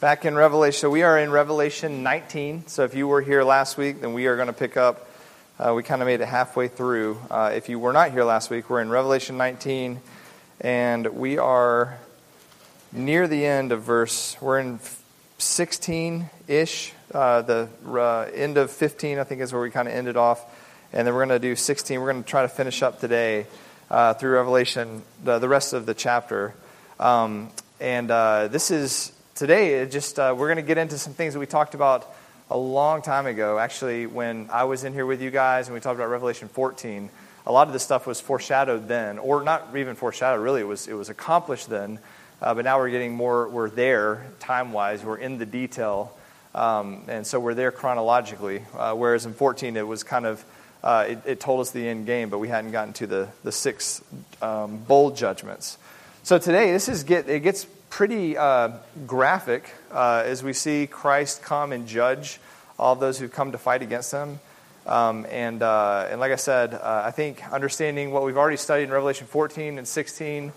Back in Revelation, so we are in Revelation 19. So if you were here last week, then we are going to pick up. Uh, we kind of made it halfway through. Uh, if you were not here last week, we're in Revelation 19, and we are near the end of verse. We're in 16 ish. Uh, the uh, end of 15, I think, is where we kind of ended off. And then we're going to do 16. We're going to try to finish up today uh, through Revelation, the, the rest of the chapter. Um, and uh, this is today, just uh, we're going to get into some things that we talked about a long time ago. Actually, when I was in here with you guys and we talked about Revelation 14, a lot of this stuff was foreshadowed then, or not even foreshadowed. Really, it was it was accomplished then. Uh, but now we're getting more. We're there time wise. We're in the detail, um, and so we're there chronologically. Uh, whereas in 14, it was kind of uh, it, it, told us the end game, but we hadn't gotten to the the six um, bowl judgments. So today, this is get it gets pretty uh, graphic uh, as we see Christ come and judge all those who come to fight against him. Um, and, uh, and like I said, uh, I think understanding what we've already studied in Revelation 14 and 16,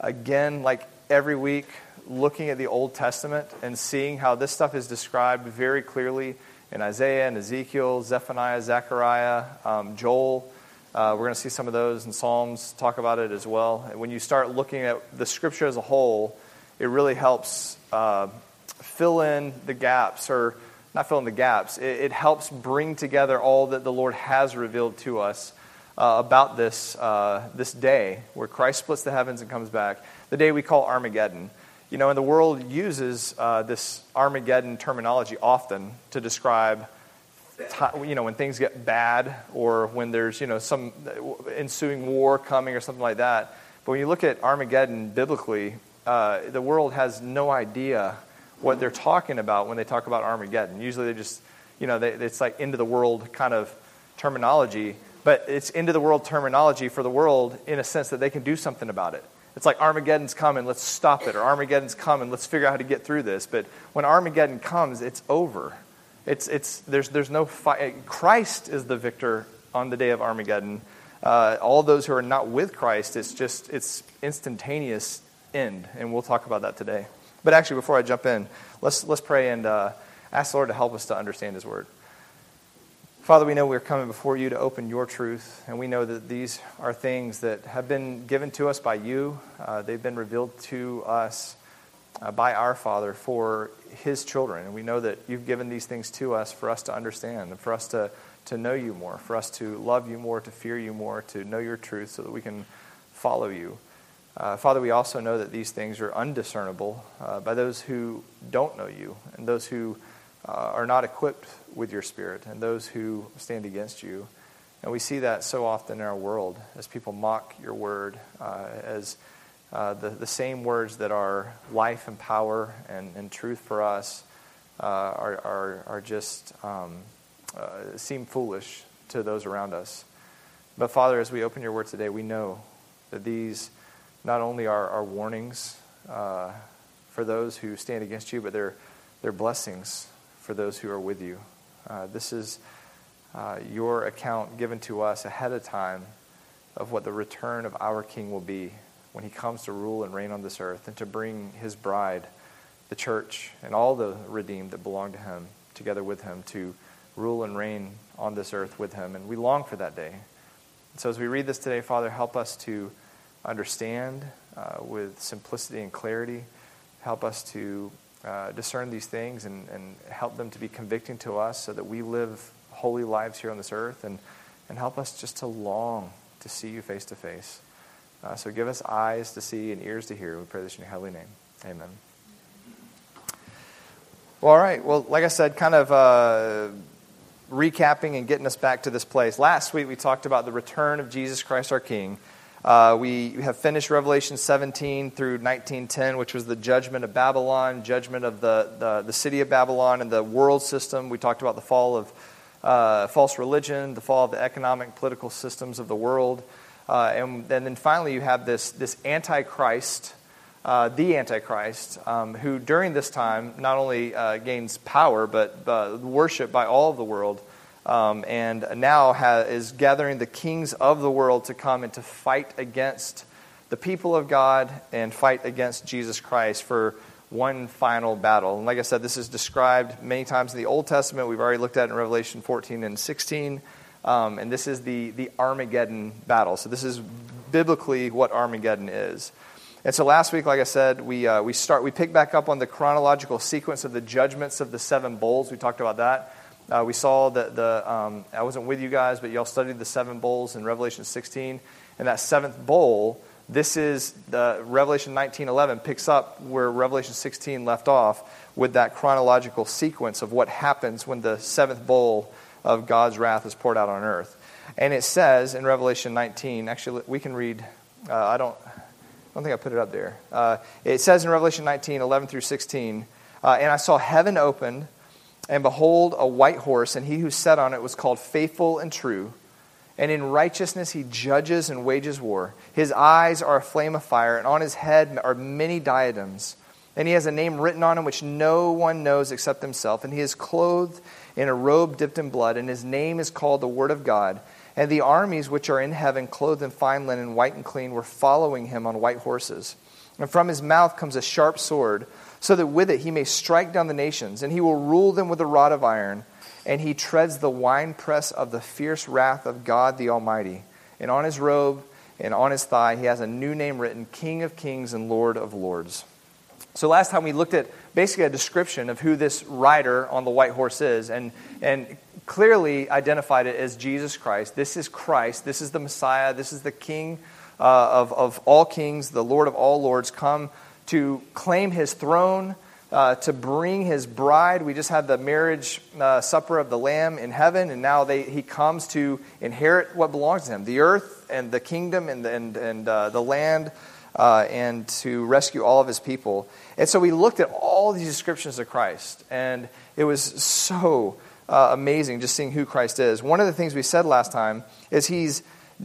again, like every week, looking at the Old Testament and seeing how this stuff is described very clearly in Isaiah and Ezekiel, Zephaniah, Zechariah, um, Joel. Uh, we're going to see some of those in Psalms, talk about it as well. When you start looking at the scripture as a whole, it really helps uh, fill in the gaps, or not fill in the gaps, it, it, helps bring together all that the Lord has revealed to us uh, about this, uh, this day where Christ splits the heavens and comes back, the day we call Armageddon. You know, and the world uses uh, this Armageddon terminology often to describe you know, when things get bad or when there's, you know, some ensuing war coming or something like that. But when you look at Armageddon biblically, uh, the world has no idea what they're talking about when they talk about Armageddon. Usually they just, you know, they, it's like into the world kind of terminology, but it's into the world terminology for the world in a sense that they can do something about it. It's like Armageddon's coming, let's stop it, or Armageddon's coming, let's figure out how to get through this. But when Armageddon comes, it's over. It's, it's, there's, there's no fight. Christ is the victor on the day of Armageddon. Uh, all those who are not with Christ, it's just, it's instantaneous end, and we'll talk about that today. But actually, before I jump in, let's, let's pray and uh, ask the Lord to help us to understand His Word. Father, we know we're coming before you to open your truth, and we know that these are things that have been given to us by you. Uh, they've been revealed to us uh, by our Father for His children. And we know that you've given these things to us for us to understand and for us to, to know you more, for us to love you more, to fear you more, to know your truth so that we can follow you. Uh, Father, we also know that these things are undiscernible uh, by those who don't know you and those who uh, are not equipped with your Spirit and those who stand against you. And we see that so often in our world as people mock your word, uh, as uh, the, the same words that are life and power and, and truth for us uh, are, are, are just um, seem foolish to those around us. But Father, as we open your word today, we know that these not only are, are warnings uh, for those who stand against you, but they're, they're blessings for those who are with you. Uh, this is uh, your account given to us ahead of time of what the return of our King will be when he comes to rule and reign on this earth and to bring his bride, the church, and all the redeemed that belong to him together with him to rule and reign on this earth with him. And we long for that day. So as we read this today, Father, help us to understand uh, with simplicity and clarity. Help us to uh, discern these things and, and help them to be convicting to us so that we live holy lives here on this earth and, and help us just to long to see you face to face. Uh, so give us eyes to see and ears to hear. We pray this in your holy name. Amen. Well, all right. Well, like I said, kind of uh, recapping and getting us back to this place. Last week we talked about the return of Jesus Christ our King. Uh, we have finished Revelation 17 through 1910, which was the judgment of Babylon, judgment of the, the, the city of Babylon and the world system. We talked about the fall of uh, false religion, the fall of the economic, political systems of the world. Uh, and, and, then finally, you have this, this Antichrist, uh, the Antichrist, um, who during this time not only uh, gains power, but worship by all of the world um, and now ha- is gathering the kings of the world to come and to fight against the people of God and fight against Jesus Christ for one final battle. And like I said, this is described many times in the Old Testament. We've already looked at it in Revelation 14 and 16. Um, and this is the, the Armageddon battle. So this is biblically what Armageddon is. And so last week, like I said, we, uh, we, start, we pick back up on the chronological sequence of the judgments of the seven bowls. We talked about that. Uh, we saw that the, um, I wasn't with you guys, but y'all studied the seven bowls in Revelation 16. And that seventh bowl, this is the Revelation 19:11 picks up where Revelation 16 left off with that chronological sequence of what happens when the seventh bowl of God's wrath is poured out on earth. And it says in Revelation 19, actually, we can read, uh, I don't, I don't think I put it up there. Uh, it says in Revelation 19, 11 through 16, uh, and I saw heaven opened, and behold, a white horse, and he who sat on it was called Faithful and True. And in righteousness he judges and wages war. His eyes are a flame of fire, and on his head are many diadems. And he has a name written on him which no one knows except himself. And he is clothed in a robe dipped in blood, and his name is called the Word of God. And the armies which are in heaven, clothed in fine linen, white and clean, were following him on white horses. And from his mouth comes a sharp sword, so that with it he may strike down the nations, and he will rule them with a rod of iron. And he treads the winepress of the fierce wrath of God the Almighty. And on his robe and on his thigh he has a new name written King of Kings and Lord of Lords. So last time we looked at basically a description of who this rider on the white horse is and, and clearly identified it as Jesus Christ. This is Christ. This is the Messiah. This is the King uh, of, of all kings, the Lord of all lords, come to claim his throne, uh, to bring his bride. We just had the marriage uh, supper of the Lamb in heaven, and now they, he comes to inherit what belongs to him the earth and the kingdom and, and, and uh, the land uh, and to rescue all of his people. And so we looked at all these descriptions of Christ, and it was so uh, amazing just seeing who Christ is. One of the things we said last time is he's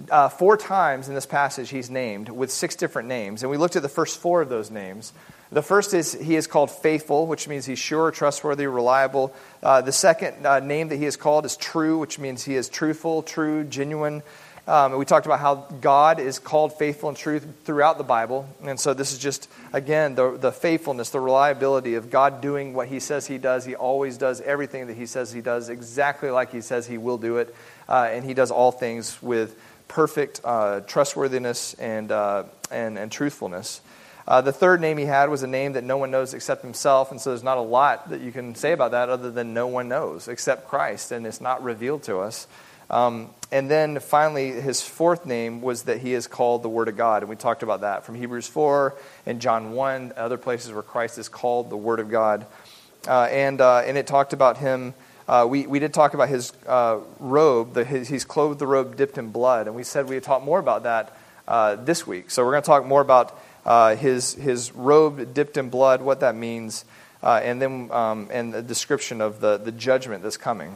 uh, four times in this passage he's named with six different names, and we looked at the first four of those names. The first is he is called faithful, which means he's sure, trustworthy, reliable. Uh, the second uh, name that he is called is true, which means he is truthful, true, genuine. Um, we talked about how God is called faithful and truth throughout the Bible. And so this is just, again, the, the faithfulness, the reliability of God doing what he says he does. He always does everything that he says he does exactly like he says he will do it. Uh, and he does all things with perfect uh, trustworthiness and, uh, and, and truthfulness. Uh, the third name he had was a name that no one knows except himself, and so there's not a lot that you can say about that other than no one knows except Christ, and it's not revealed to us. Um, and then finally, his fourth name was that he is called the Word of God. And we talked about that from Hebrews 4 and John 1, other places where Christ is called the Word of God. Uh, and, uh, and it talked about him. Uh, we, we did talk about his uh, robe. The, his, he's clothed the robe dipped in blood. And we said we would talk more about that uh, this week. So we're going to talk more about uh, his, his robe dipped in blood, what that means, and then um, and the description of the, the judgment that's coming.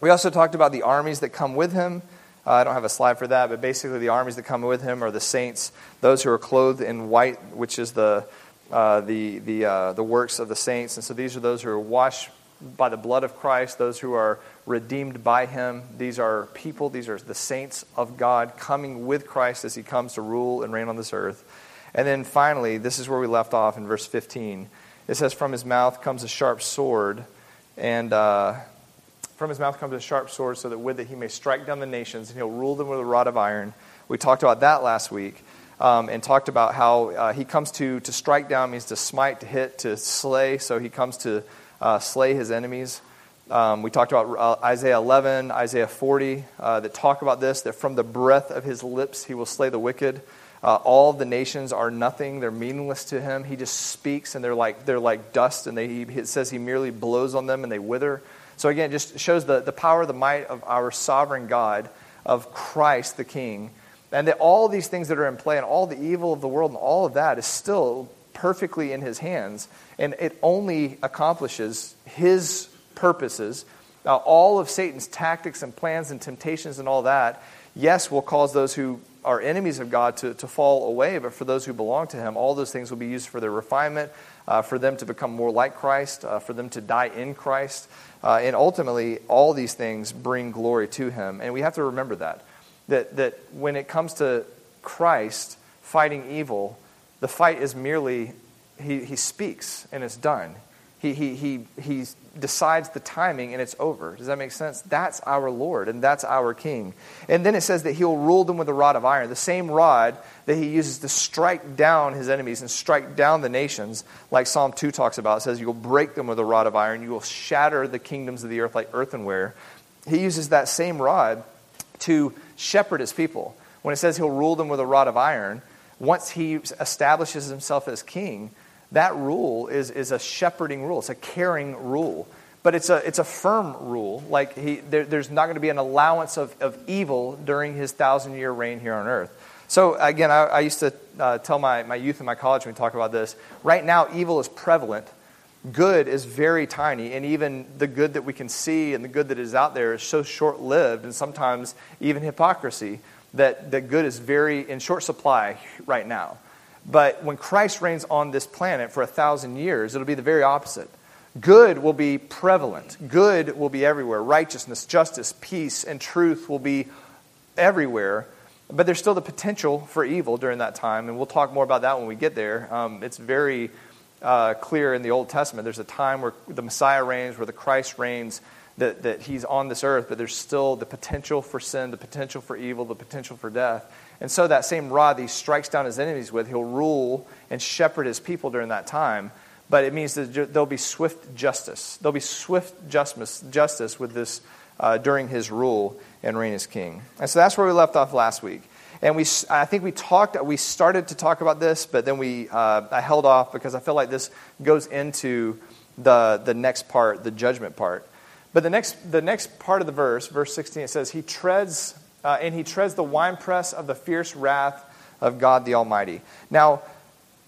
We also talked about the armies that come with him. Uh, I don't have a slide for that, but basically, the armies that come with him are the saints, those who are clothed in white, which is the, uh, the, the, uh, the works of the saints. And so these are those who are washed by the blood of Christ, those who are redeemed by him. These are people, these are the saints of God coming with Christ as he comes to rule and reign on this earth. And then finally, this is where we left off in verse 15. It says, From his mouth comes a sharp sword, and. Uh, from his mouth comes a sharp sword, so that with it he may strike down the nations, and he'll rule them with a rod of iron. We talked about that last week, um, and talked about how uh, he comes to to strike down means to smite, to hit, to slay. So he comes to uh, slay his enemies. Um, we talked about uh, Isaiah 11, Isaiah 40, uh, that talk about this. That from the breath of his lips he will slay the wicked. Uh, all the nations are nothing; they're meaningless to him. He just speaks, and they're like they're like dust, and they, he, it says he merely blows on them, and they wither. So again, it just shows the, the power, the might of our sovereign God, of Christ the King. And that all these things that are in play and all the evil of the world and all of that is still perfectly in his hands. And it only accomplishes his purposes. Now, all of Satan's tactics and plans and temptations and all that, yes, will cause those who are enemies of God to, to fall away, but for those who belong to him, all those things will be used for their refinement, uh, for them to become more like Christ, uh, for them to die in Christ. Uh, and ultimately, all these things bring glory to him. And we have to remember that. That, that when it comes to Christ fighting evil, the fight is merely he, he speaks and it's done. He, he, he, he decides the timing and it's over. Does that make sense? That's our Lord and that's our King. And then it says that he'll rule them with a rod of iron, the same rod that he uses to strike down his enemies and strike down the nations, like Psalm 2 talks about. It says, You'll break them with a rod of iron, you will shatter the kingdoms of the earth like earthenware. He uses that same rod to shepherd his people. When it says he'll rule them with a rod of iron, once he establishes himself as king, that rule is, is a shepherding rule. It's a caring rule. But it's a, it's a firm rule. Like he, there, there's not going to be an allowance of, of evil during his thousand year reign here on earth. So, again, I, I used to uh, tell my, my youth in my college when we talk about this. Right now, evil is prevalent. Good is very tiny, and even the good that we can see and the good that is out there is so short lived, and sometimes even hypocrisy, that, that good is very in short supply right now. But when Christ reigns on this planet for a thousand years, it'll be the very opposite. Good will be prevalent, good will be everywhere. Righteousness, justice, peace, and truth will be everywhere. But there's still the potential for evil during that time, and we'll talk more about that when we get there. Um, it's very uh, clear in the Old Testament. There's a time where the Messiah reigns, where the Christ reigns, that, that he's on this earth, but there's still the potential for sin, the potential for evil, the potential for death. And so that same rod that he strikes down his enemies with, he'll rule and shepherd his people during that time. But it means that there'll be swift justice. There'll be swift justice, justice with this uh, during his rule and reign as king. And so that's where we left off last week. And we, I think we talked, we started to talk about this, but then we, uh, I held off because I feel like this goes into the, the next part, the judgment part. But the next, the next part of the verse, verse 16, it says, He treads uh, and he treads the winepress of the fierce wrath of God the Almighty. Now,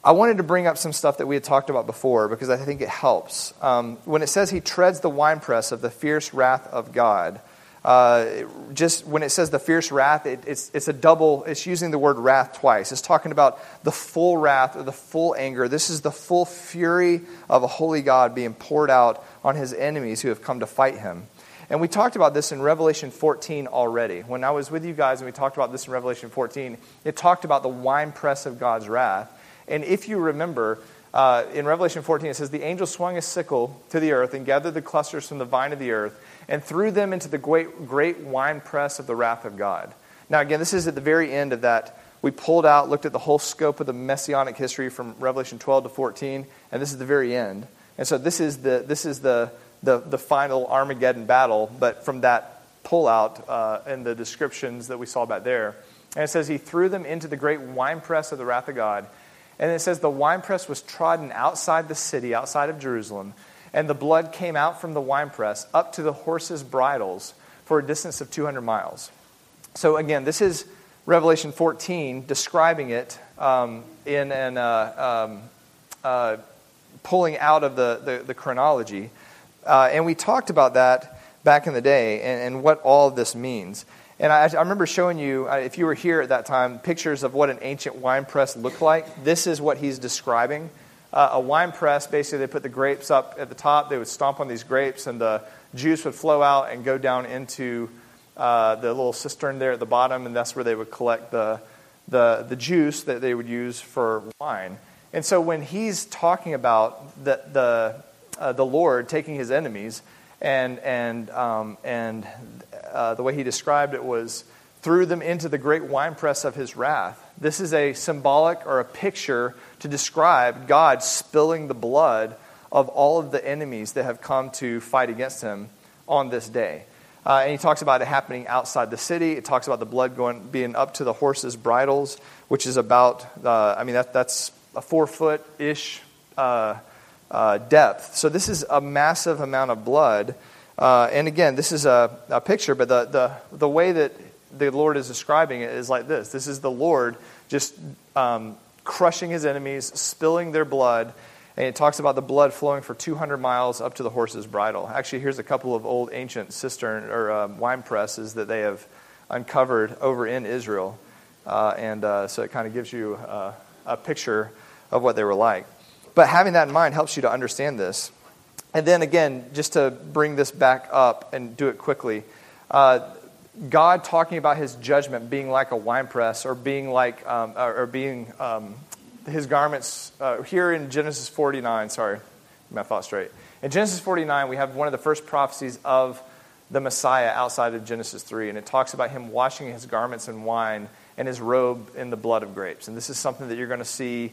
I wanted to bring up some stuff that we had talked about before because I think it helps. Um, when it says he treads the winepress of the fierce wrath of God, uh, just when it says the fierce wrath, it, it's, it's a double, it's using the word wrath twice. It's talking about the full wrath or the full anger. This is the full fury of a holy God being poured out on his enemies who have come to fight him. And we talked about this in Revelation 14 already. When I was with you guys and we talked about this in Revelation 14, it talked about the winepress of God's wrath. And if you remember, uh, in Revelation 14, it says, The angel swung his sickle to the earth and gathered the clusters from the vine of the earth and threw them into the great, great winepress of the wrath of God. Now, again, this is at the very end of that. We pulled out, looked at the whole scope of the messianic history from Revelation 12 to 14, and this is the very end. And so this is the, this is the, the, the final Armageddon battle, but from that pullout uh, in the descriptions that we saw back there. And it says, He threw them into the great winepress of the wrath of God. And it says, The winepress was trodden outside the city, outside of Jerusalem, and the blood came out from the winepress up to the horses' bridles for a distance of 200 miles. So, again, this is Revelation 14 describing it um, in an uh, um, uh, pulling out of the, the, the chronology. Uh, and we talked about that back in the day and, and what all this means. And I, I remember showing you, uh, if you were here at that time, pictures of what an ancient wine press looked like. This is what he's describing. Uh, a wine press, basically, they put the grapes up at the top, they would stomp on these grapes, and the juice would flow out and go down into uh, the little cistern there at the bottom, and that's where they would collect the, the, the juice that they would use for wine. And so when he's talking about the, the uh, the Lord taking his enemies, and, and, um, and uh, the way he described it was threw them into the great winepress of his wrath. This is a symbolic or a picture to describe God spilling the blood of all of the enemies that have come to fight against him on this day. Uh, and he talks about it happening outside the city. It talks about the blood going being up to the horses' bridles, which is about, uh, I mean, that, that's a four foot ish uh, uh, depth. So this is a massive amount of blood. Uh, and again, this is a, a picture, but the, the, the way that the Lord is describing it is like this this is the Lord just um, crushing his enemies, spilling their blood. And it talks about the blood flowing for 200 miles up to the horse's bridle. Actually, here's a couple of old ancient cistern or um, wine presses that they have uncovered over in Israel. Uh, and uh, so it kind of gives you uh, a picture of what they were like. But having that in mind helps you to understand this. And then again, just to bring this back up and do it quickly, uh, God talking about his judgment being like a winepress or being like, um, or being um, his garments, uh, here in Genesis 49, sorry, my thought straight. In Genesis 49, we have one of the first prophecies of the Messiah outside of Genesis 3, and it talks about him washing his garments in wine and his robe in the blood of grapes. And this is something that you're going to see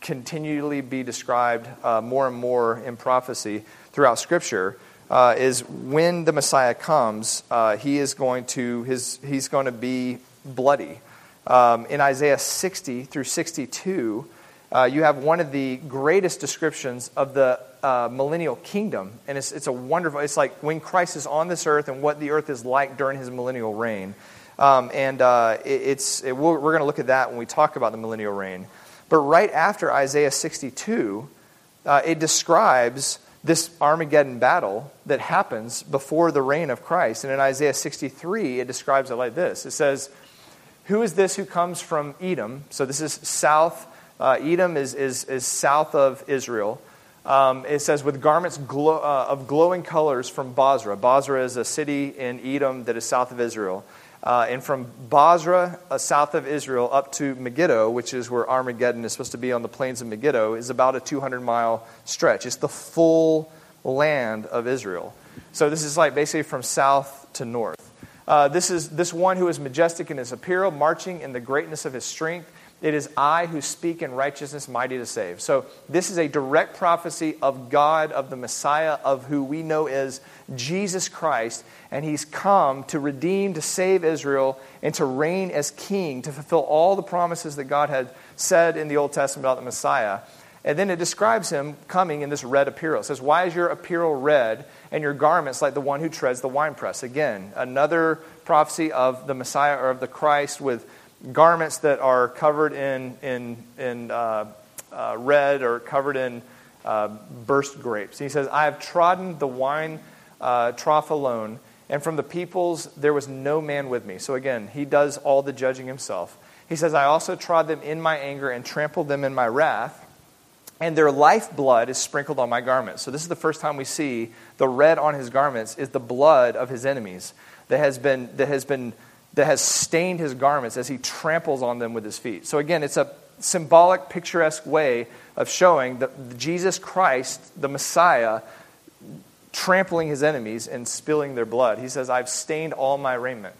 continually be described uh, more and more in prophecy throughout Scripture. Uh, is when the Messiah comes, uh, he is going to his he's going to be bloody. Um, in Isaiah 60 through 62, uh, you have one of the greatest descriptions of the uh, millennial kingdom, and it's, it's a wonderful. It's like when Christ is on this earth and what the earth is like during his millennial reign. Um, and uh, it, it's it, we're, we're going to look at that when we talk about the millennial reign. But right after Isaiah 62, uh, it describes this Armageddon battle that happens before the reign of Christ. And in Isaiah 63, it describes it like this it says, Who is this who comes from Edom? So this is south. Uh, Edom is, is, is south of Israel. Um, it says, with garments glow, uh, of glowing colors from Bozrah. Bozrah is a city in Edom that is south of Israel. Uh, and from Bozrah, uh, south of Israel, up to Megiddo, which is where Armageddon is supposed to be on the plains of Megiddo, is about a 200 mile stretch. It's the full land of Israel. So this is like basically from south to north. Uh, this is this one who is majestic in his apparel, marching in the greatness of his strength. It is I who speak in righteousness, mighty to save. So, this is a direct prophecy of God, of the Messiah, of who we know is Jesus Christ. And he's come to redeem, to save Israel, and to reign as king, to fulfill all the promises that God had said in the Old Testament about the Messiah. And then it describes him coming in this red apparel. It says, Why is your apparel red and your garments like the one who treads the winepress? Again, another prophecy of the Messiah or of the Christ with garments that are covered in, in, in uh, uh, red or covered in uh, burst grapes. He says, I have trodden the wine uh, trough alone, and from the peoples there was no man with me. So again, he does all the judging himself. He says, I also trod them in my anger and trampled them in my wrath, and their lifeblood is sprinkled on my garments. So this is the first time we see the red on his garments is the blood of his enemies that has been, that has been that has stained his garments as he tramples on them with his feet. So, again, it's a symbolic, picturesque way of showing that Jesus Christ, the Messiah, trampling his enemies and spilling their blood. He says, I've stained all my raiment.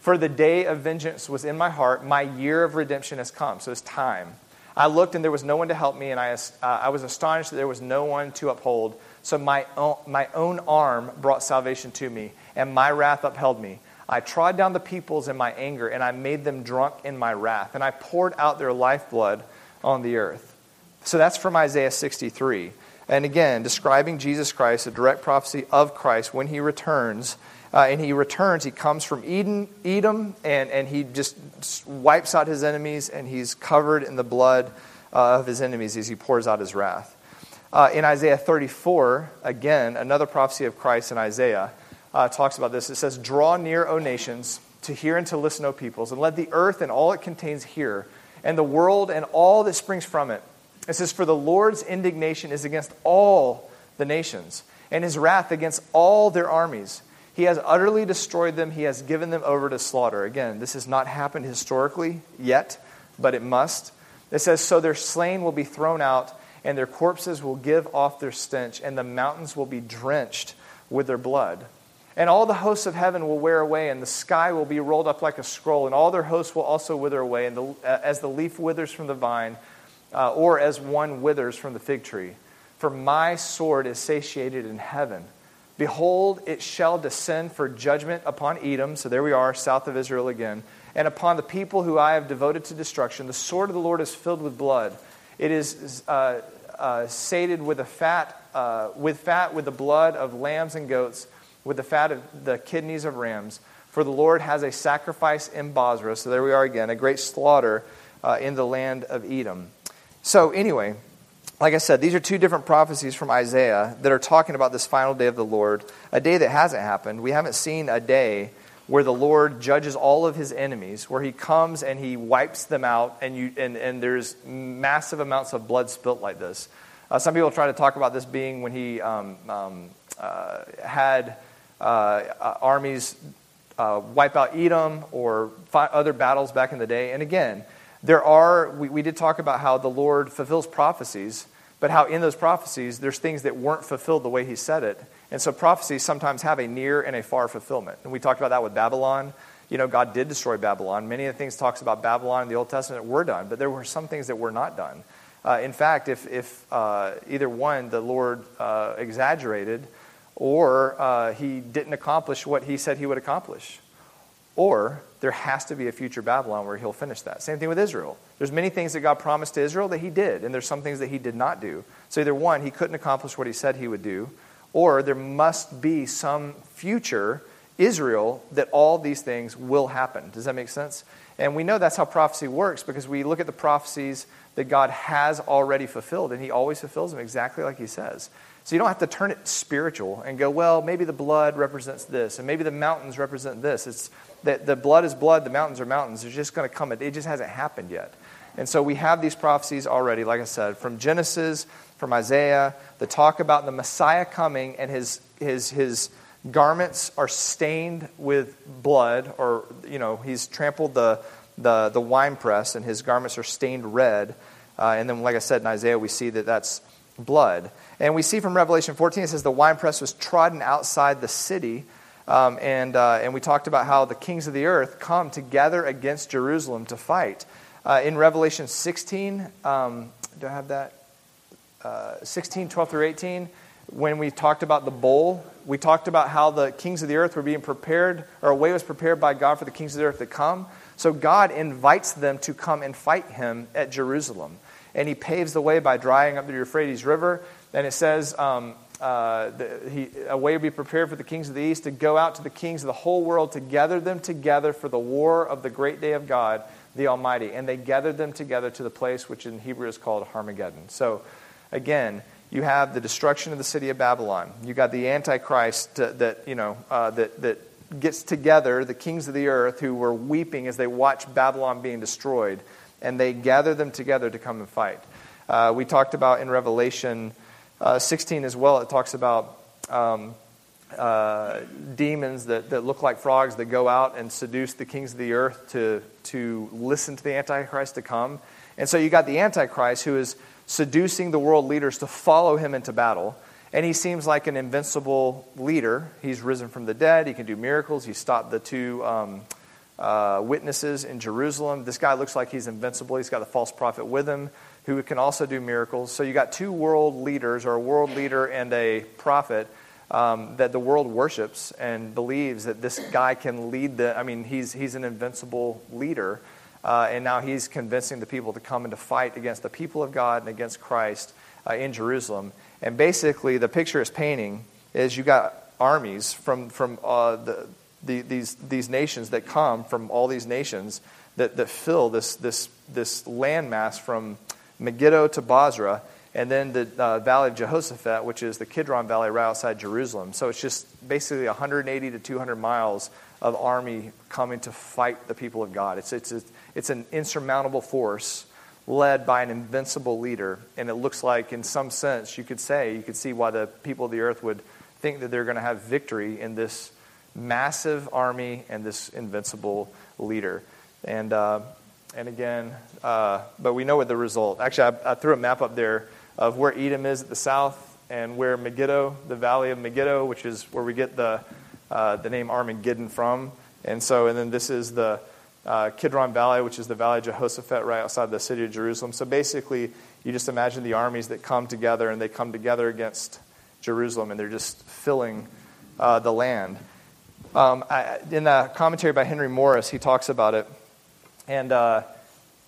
For the day of vengeance was in my heart, my year of redemption has come. So it's time. I looked and there was no one to help me, and I, uh, I was astonished that there was no one to uphold. So my own, my own arm brought salvation to me, and my wrath upheld me. I trod down the peoples in my anger, and I made them drunk in my wrath, and I poured out their lifeblood on the earth. So that's from Isaiah 63. And again, describing Jesus Christ, a direct prophecy of Christ when he returns. Uh, and he returns, he comes from Eden, Edom, and, and he just wipes out his enemies, and he's covered in the blood uh, of his enemies as he pours out his wrath. Uh, in Isaiah 34, again, another prophecy of Christ in Isaiah, uh, talks about this. It says, Draw near, O nations, to hear and to listen, O peoples, and let the earth and all it contains hear, and the world and all that springs from it. It says, For the Lord's indignation is against all the nations, and his wrath against all their armies. He has utterly destroyed them, he has given them over to slaughter. Again, this has not happened historically yet, but it must. It says, So their slain will be thrown out, and their corpses will give off their stench, and the mountains will be drenched with their blood. And all the hosts of heaven will wear away, and the sky will be rolled up like a scroll, and all their hosts will also wither away, and the, uh, as the leaf withers from the vine, uh, or as one withers from the fig tree. For my sword is satiated in heaven. Behold, it shall descend for judgment upon Edom. So there we are, south of Israel again. And upon the people who I have devoted to destruction. The sword of the Lord is filled with blood. It is uh, uh, sated with, a fat, uh, with fat with the blood of lambs and goats with the fat of the kidneys of rams. For the Lord has a sacrifice in Bozrah. So there we are again, a great slaughter uh, in the land of Edom. So, anyway, like I said, these are two different prophecies from Isaiah that are talking about this final day of the Lord, a day that hasn't happened. We haven't seen a day where the Lord judges all of his enemies, where he comes and he wipes them out, and, you, and, and there's massive amounts of blood spilt like this. Uh, some people try to talk about this being when he um, um, uh, had armies uh, wipe out Edom or other battles back in the day. And again, There are, we, we did talk about how the Lord fulfills prophecies, but how in those prophecies there's things that weren't fulfilled the way He said it. And so prophecies sometimes have a near and a far fulfillment. And we talked about that with Babylon. You know, God did destroy Babylon. Many of the things talks about Babylon in the Old Testament were done, but there were some things that were not done. Uh, in fact, if, if uh, either one, the Lord uh, exaggerated, or uh, he didn't accomplish what he said he would accomplish, or there has to be a future Babylon where he'll finish that. Same thing with Israel. There's many things that God promised to Israel that he did, and there's some things that he did not do. So either one, he couldn't accomplish what he said he would do, or there must be some future Israel that all these things will happen. Does that make sense? And we know that's how prophecy works because we look at the prophecies that God has already fulfilled, and He always fulfills them exactly like He says. So you don't have to turn it spiritual and go, well, maybe the blood represents this, and maybe the mountains represent this. It's that the blood is blood, the mountains are mountains. It's just going to come. It just hasn't happened yet. And so we have these prophecies already, like I said, from Genesis, from Isaiah, the talk about the Messiah coming and his, his, his garments are stained with blood, or, you know, he's trampled the, the, the winepress and his garments are stained red. Uh, and then, like I said in Isaiah, we see that that's blood. And we see from Revelation 14, it says the winepress was trodden outside the city. Um, and, uh, and we talked about how the kings of the earth come together against Jerusalem to fight. Uh, in Revelation 16, um, do I have that? Uh, 16, 12 through 18, when we talked about the bowl, we talked about how the kings of the earth were being prepared, or a way was prepared by God for the kings of the earth to come. So God invites them to come and fight him at Jerusalem. And he paves the way by drying up the Euphrates River. And it says, um, uh, the, he, a way be prepared for the kings of the east to go out to the kings of the whole world to gather them together for the war of the great day of God, the Almighty. And they gathered them together to the place which in Hebrew is called Armageddon. So, again, you have the destruction of the city of Babylon. You got the Antichrist that, that you know uh, that that gets together the kings of the earth who were weeping as they watched Babylon being destroyed, and they gather them together to come and fight. Uh, we talked about in Revelation uh, 16 as well. It talks about. Um, uh, demons that, that look like frogs that go out and seduce the kings of the earth to, to listen to the Antichrist to come. And so you got the Antichrist who is seducing the world leaders to follow him into battle. And he seems like an invincible leader. He's risen from the dead. He can do miracles. He stopped the two um, uh, witnesses in Jerusalem. This guy looks like he's invincible. He's got the false prophet with him who can also do miracles. So you got two world leaders, or a world leader and a prophet, um, that the world worships and believes that this guy can lead the. I mean, he's, he's an invincible leader. Uh, and now he's convincing the people to come and to fight against the people of God and against Christ uh, in Jerusalem. And basically, the picture is painting is you got armies from, from uh, the, the, these, these nations that come from all these nations that, that fill this, this, this landmass from Megiddo to Bozrah, and then the uh, Valley of Jehoshaphat, which is the Kidron Valley right outside Jerusalem. So it's just basically 180 to 200 miles of army coming to fight the people of God. It's, it's, it's an insurmountable force led by an invincible leader. And it looks like, in some sense, you could say, you could see why the people of the earth would think that they're going to have victory in this massive army and this invincible leader. And, uh, and again, uh, but we know what the result. Actually, I, I threw a map up there of where Edom is at the south and where Megiddo, the valley of Megiddo, which is where we get the, uh, the name Armageddon from. And so, and then this is the uh, Kidron Valley, which is the Valley of Jehoshaphat right outside the city of Jerusalem. So basically, you just imagine the armies that come together and they come together against Jerusalem and they're just filling uh, the land. Um, I, in a commentary by Henry Morris, he talks about it. And uh,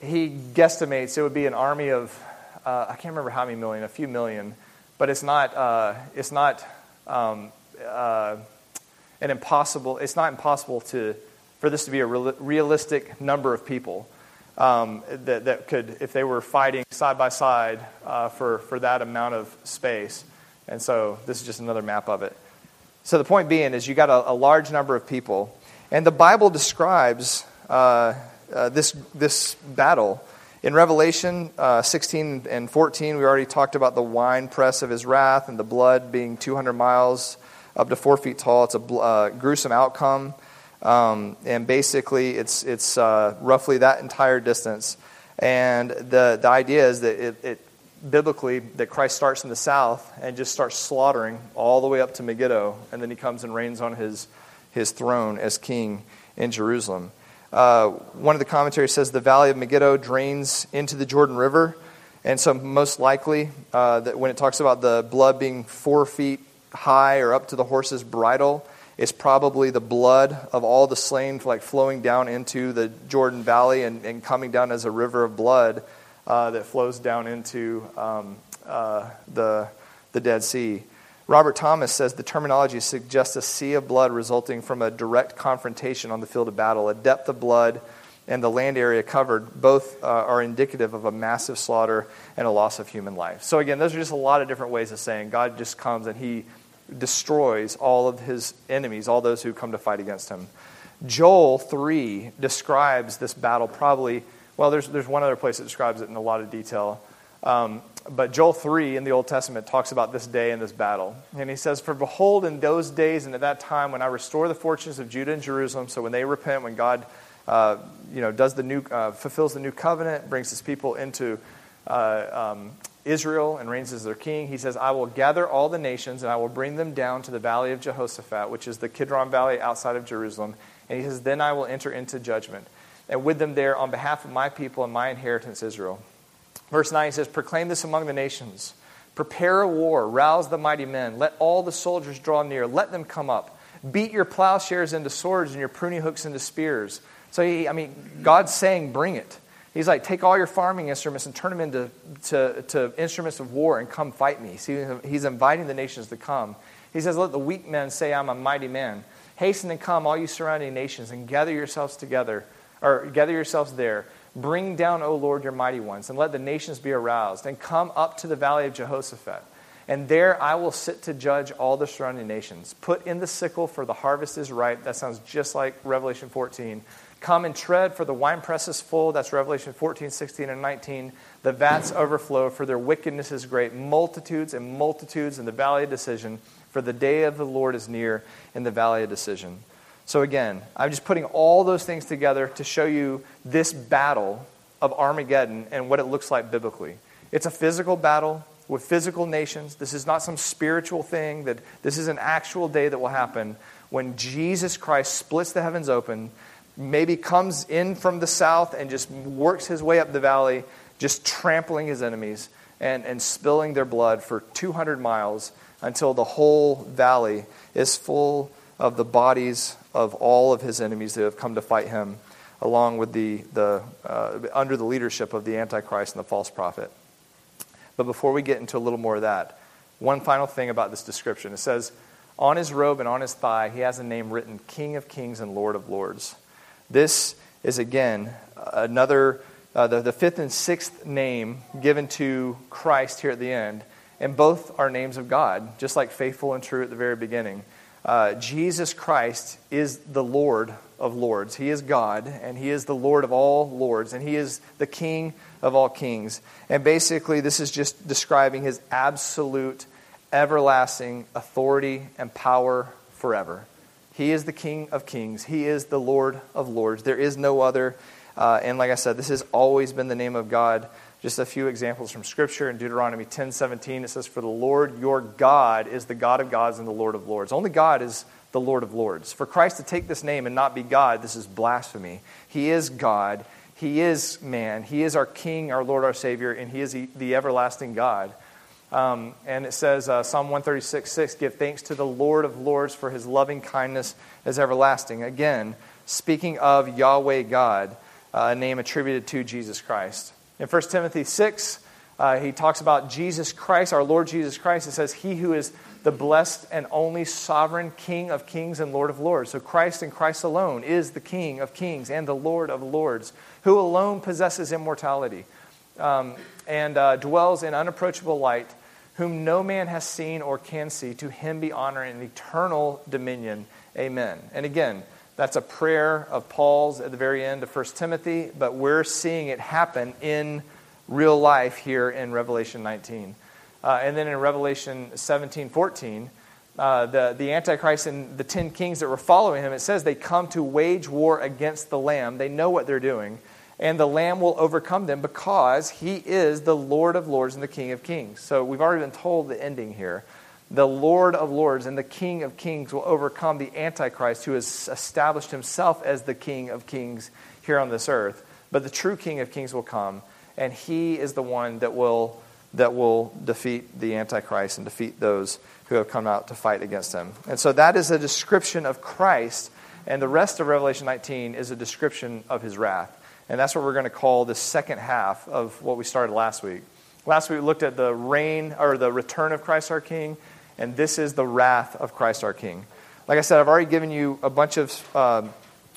he guesstimates it would be an army of, uh, I can't remember how many million, a few million, but it's not, uh, it's not um, uh, an impossible, it's not impossible to for this to be a realistic number of people um, that, that could, if they were fighting side by side uh, for, for that amount of space. And so this is just another map of it. So the point being is you got a, a large number of people, and the Bible describes uh, uh, this, this battle. In Revelation uh, 16 and 14, we already talked about the wine press of his wrath and the blood being 200 miles up to four feet tall. It's a uh, gruesome outcome. Um, and basically, it's, it's uh, roughly that entire distance. And the, the idea is that it, it biblically that Christ starts in the south and just starts slaughtering all the way up to Megiddo, and then he comes and reigns on his, his throne as king in Jerusalem. Uh, one of the commentaries says the valley of Megiddo drains into the Jordan River, and so most likely uh, that when it talks about the blood being four feet high or up to the horse's bridle, it's probably the blood of all the slain like flowing down into the Jordan Valley and, and coming down as a river of blood uh, that flows down into um, uh, the, the Dead Sea. Robert Thomas says the terminology suggests a sea of blood resulting from a direct confrontation on the field of battle. A depth of blood and the land area covered both uh, are indicative of a massive slaughter and a loss of human life. So, again, those are just a lot of different ways of saying God just comes and he destroys all of his enemies, all those who come to fight against him. Joel 3 describes this battle probably well, there's, there's one other place that describes it in a lot of detail. Um, but Joel 3 in the Old Testament talks about this day and this battle. And he says, For behold, in those days and at that time when I restore the fortunes of Judah and Jerusalem, so when they repent, when God uh, you know, does the new, uh, fulfills the new covenant, brings his people into uh, um, Israel and reigns as their king, he says, I will gather all the nations and I will bring them down to the valley of Jehoshaphat, which is the Kidron Valley outside of Jerusalem. And he says, Then I will enter into judgment and with them there on behalf of my people and my inheritance Israel. Verse 9 says, Proclaim this among the nations. Prepare a war, rouse the mighty men, let all the soldiers draw near, let them come up. Beat your plowshares into swords and your pruning hooks into spears. So, he, I mean, God's saying, bring it. He's like, take all your farming instruments and turn them into to, to instruments of war and come fight me. See, he's inviting the nations to come. He says, let the weak men say, I'm a mighty man. Hasten and come, all you surrounding nations, and gather yourselves together or gather yourselves there. Bring down, O Lord, your mighty ones, and let the nations be aroused, and come up to the valley of Jehoshaphat. And there I will sit to judge all the surrounding nations. Put in the sickle, for the harvest is ripe. That sounds just like Revelation 14. Come and tread, for the winepress is full. That's Revelation 14, 16, and 19. The vats overflow, for their wickedness is great. Multitudes and multitudes in the valley of decision, for the day of the Lord is near in the valley of decision. So, again, I'm just putting all those things together to show you this battle of Armageddon and what it looks like biblically. It's a physical battle with physical nations. This is not some spiritual thing, that this is an actual day that will happen when Jesus Christ splits the heavens open, maybe comes in from the south and just works his way up the valley, just trampling his enemies and, and spilling their blood for 200 miles until the whole valley is full of the bodies of all of his enemies that have come to fight him, along with the, the uh, under the leadership of the Antichrist and the false prophet. But before we get into a little more of that, one final thing about this description. It says, On his robe and on his thigh, he has a name written King of Kings and Lord of Lords. This is, again, another, uh, the, the fifth and sixth name given to Christ here at the end. And both are names of God, just like faithful and true at the very beginning. Uh, Jesus Christ is the Lord of lords. He is God, and He is the Lord of all lords, and He is the King of all kings. And basically, this is just describing His absolute, everlasting authority and power forever. He is the King of kings, He is the Lord of lords. There is no other. Uh, and like I said, this has always been the name of God just a few examples from Scripture. In Deuteronomy 10 17, it says, For the Lord your God is the God of gods and the Lord of lords. Only God is the Lord of lords. For Christ to take this name and not be God, this is blasphemy. He is God. He is man. He is our King, our Lord, our Savior, and He is the, everlasting God. Um, and it says, uh, Psalm 136 6, Give thanks to the Lord of lords, for His loving kindness is everlasting. Again, speaking of Yahweh God, uh, a name attributed to Jesus Christ. In 1 Timothy 6, uh, he talks about Jesus Christ, our Lord Jesus Christ. It says, He who is the blessed and only sovereign King of kings and Lord of lords. So Christ and Christ alone is the King of kings and the Lord of lords, who alone possesses immortality um, and uh, dwells in unapproachable light, whom no man has seen or can see. To him be honor and eternal dominion. Amen. And again, that's a prayer of Paul's at the very end of 1 Timothy, but we're seeing it happen in real life here in Revelation 19. Uh, and then in Revelation 17 14, uh, the, the Antichrist and the ten kings that were following him, it says they come to wage war against the Lamb. They know what they're doing. and the Lamb will overcome them because he is the Lord of lords and the King of kings. So we've already been told the ending here. The Lord of lords and the King of kings will overcome the Antichrist who has established himself as the King of kings here on this earth. But the true King of kings will come, and he is the one that will, that will defeat the Antichrist and defeat those who have come out to fight against him. And so that is a description of Christ, and the rest of Revelation 19 is a description of his wrath. And that's what we're going to call the second half of what we started last week. Last week we looked at the reign or the return of Christ our King, and this is the wrath of Christ our King. Like I said, I've already given you a bunch of uh,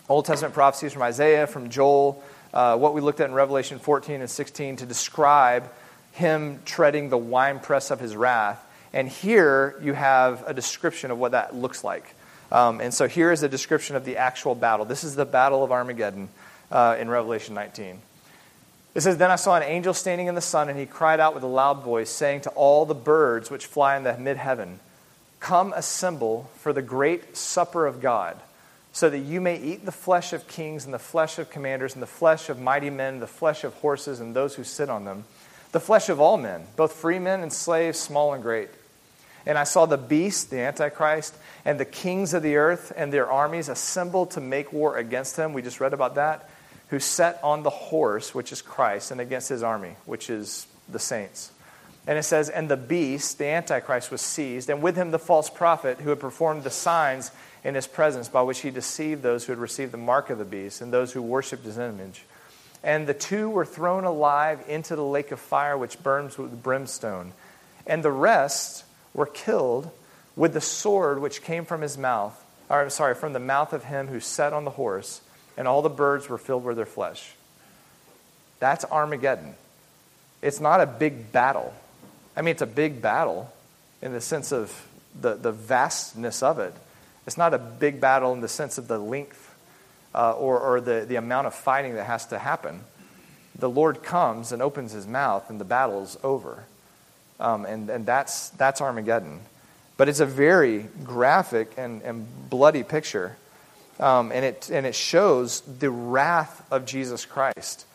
Old Testament prophecies from Isaiah, from Joel, uh, what we looked at in Revelation 14 and 16 to describe him treading the winepress of his wrath. And here you have a description of what that looks like. Um, and so here is a description of the actual battle. This is the Battle of Armageddon uh, in Revelation 19. It says, Then I saw an angel standing in the sun, and he cried out with a loud voice, saying to all the birds which fly in the mid heaven, Come assemble for the great supper of God, so that you may eat the flesh of kings, and the flesh of commanders, and the flesh of mighty men, the flesh of horses, and those who sit on them, the flesh of all men, both free men and slaves, small and great. And I saw the beast, the Antichrist, and the kings of the earth and their armies assembled to make war against him. We just read about that who sat on the horse, which is Christ, and against his army, which is the saints. And it says, And the beast, the Antichrist, was seized, and with him the false prophet who had performed the signs in his presence by which he deceived those who had received the mark of the beast and those who worshipped his image. And the two were thrown alive into the lake of fire which burns with brimstone. And the rest were killed with the sword which came from his mouth, or sorry, from the mouth of him who sat on the horse and all the birds were filled with their flesh. That's Armageddon. It's not a big battle. I mean, it's a big battle in the sense of the, the vastness of it. It's not a big battle in the sense of the length uh, or, or the, the amount of fighting that has to happen. The Lord comes and opens his mouth, and the battle is over. Um, and and that's, that's Armageddon. But it's a very graphic and, and bloody picture um, and, it, and it shows the wrath of Jesus Christ.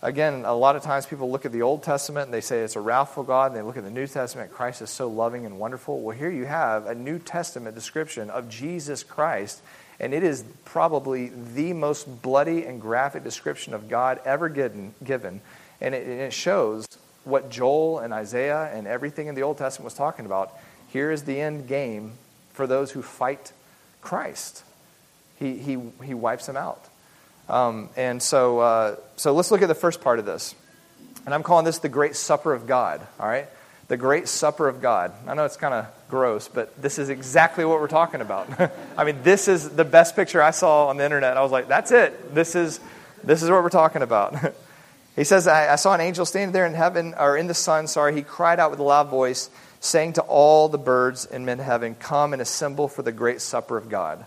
Again, a lot of times people look at the Old Testament and they say it's a wrathful God, and they look at the New Testament, Christ is so loving and wonderful. Well, here you have a New Testament description of Jesus Christ, and it is probably the most bloody and graphic description of God ever given. And, it, and it shows what Joel and Isaiah and everything in the Old Testament was talking about. Here is the end game for those who fight Christ he, he, he wipes them out. Um, and so, uh, so let's look at the first part of this. And I'm calling this the Great Supper of God, all right? The Great Supper of God. I know it's kind of gross, but this is exactly what we're talking about. I mean, this is the best picture I saw on the internet. I was like, that's it. This is, this is what we're talking about. he says, I, I saw an angel standing there in heaven, or in the sun, sorry. He cried out with a loud voice, saying to all the birds in mid heaven, Come and assemble for the great supper of God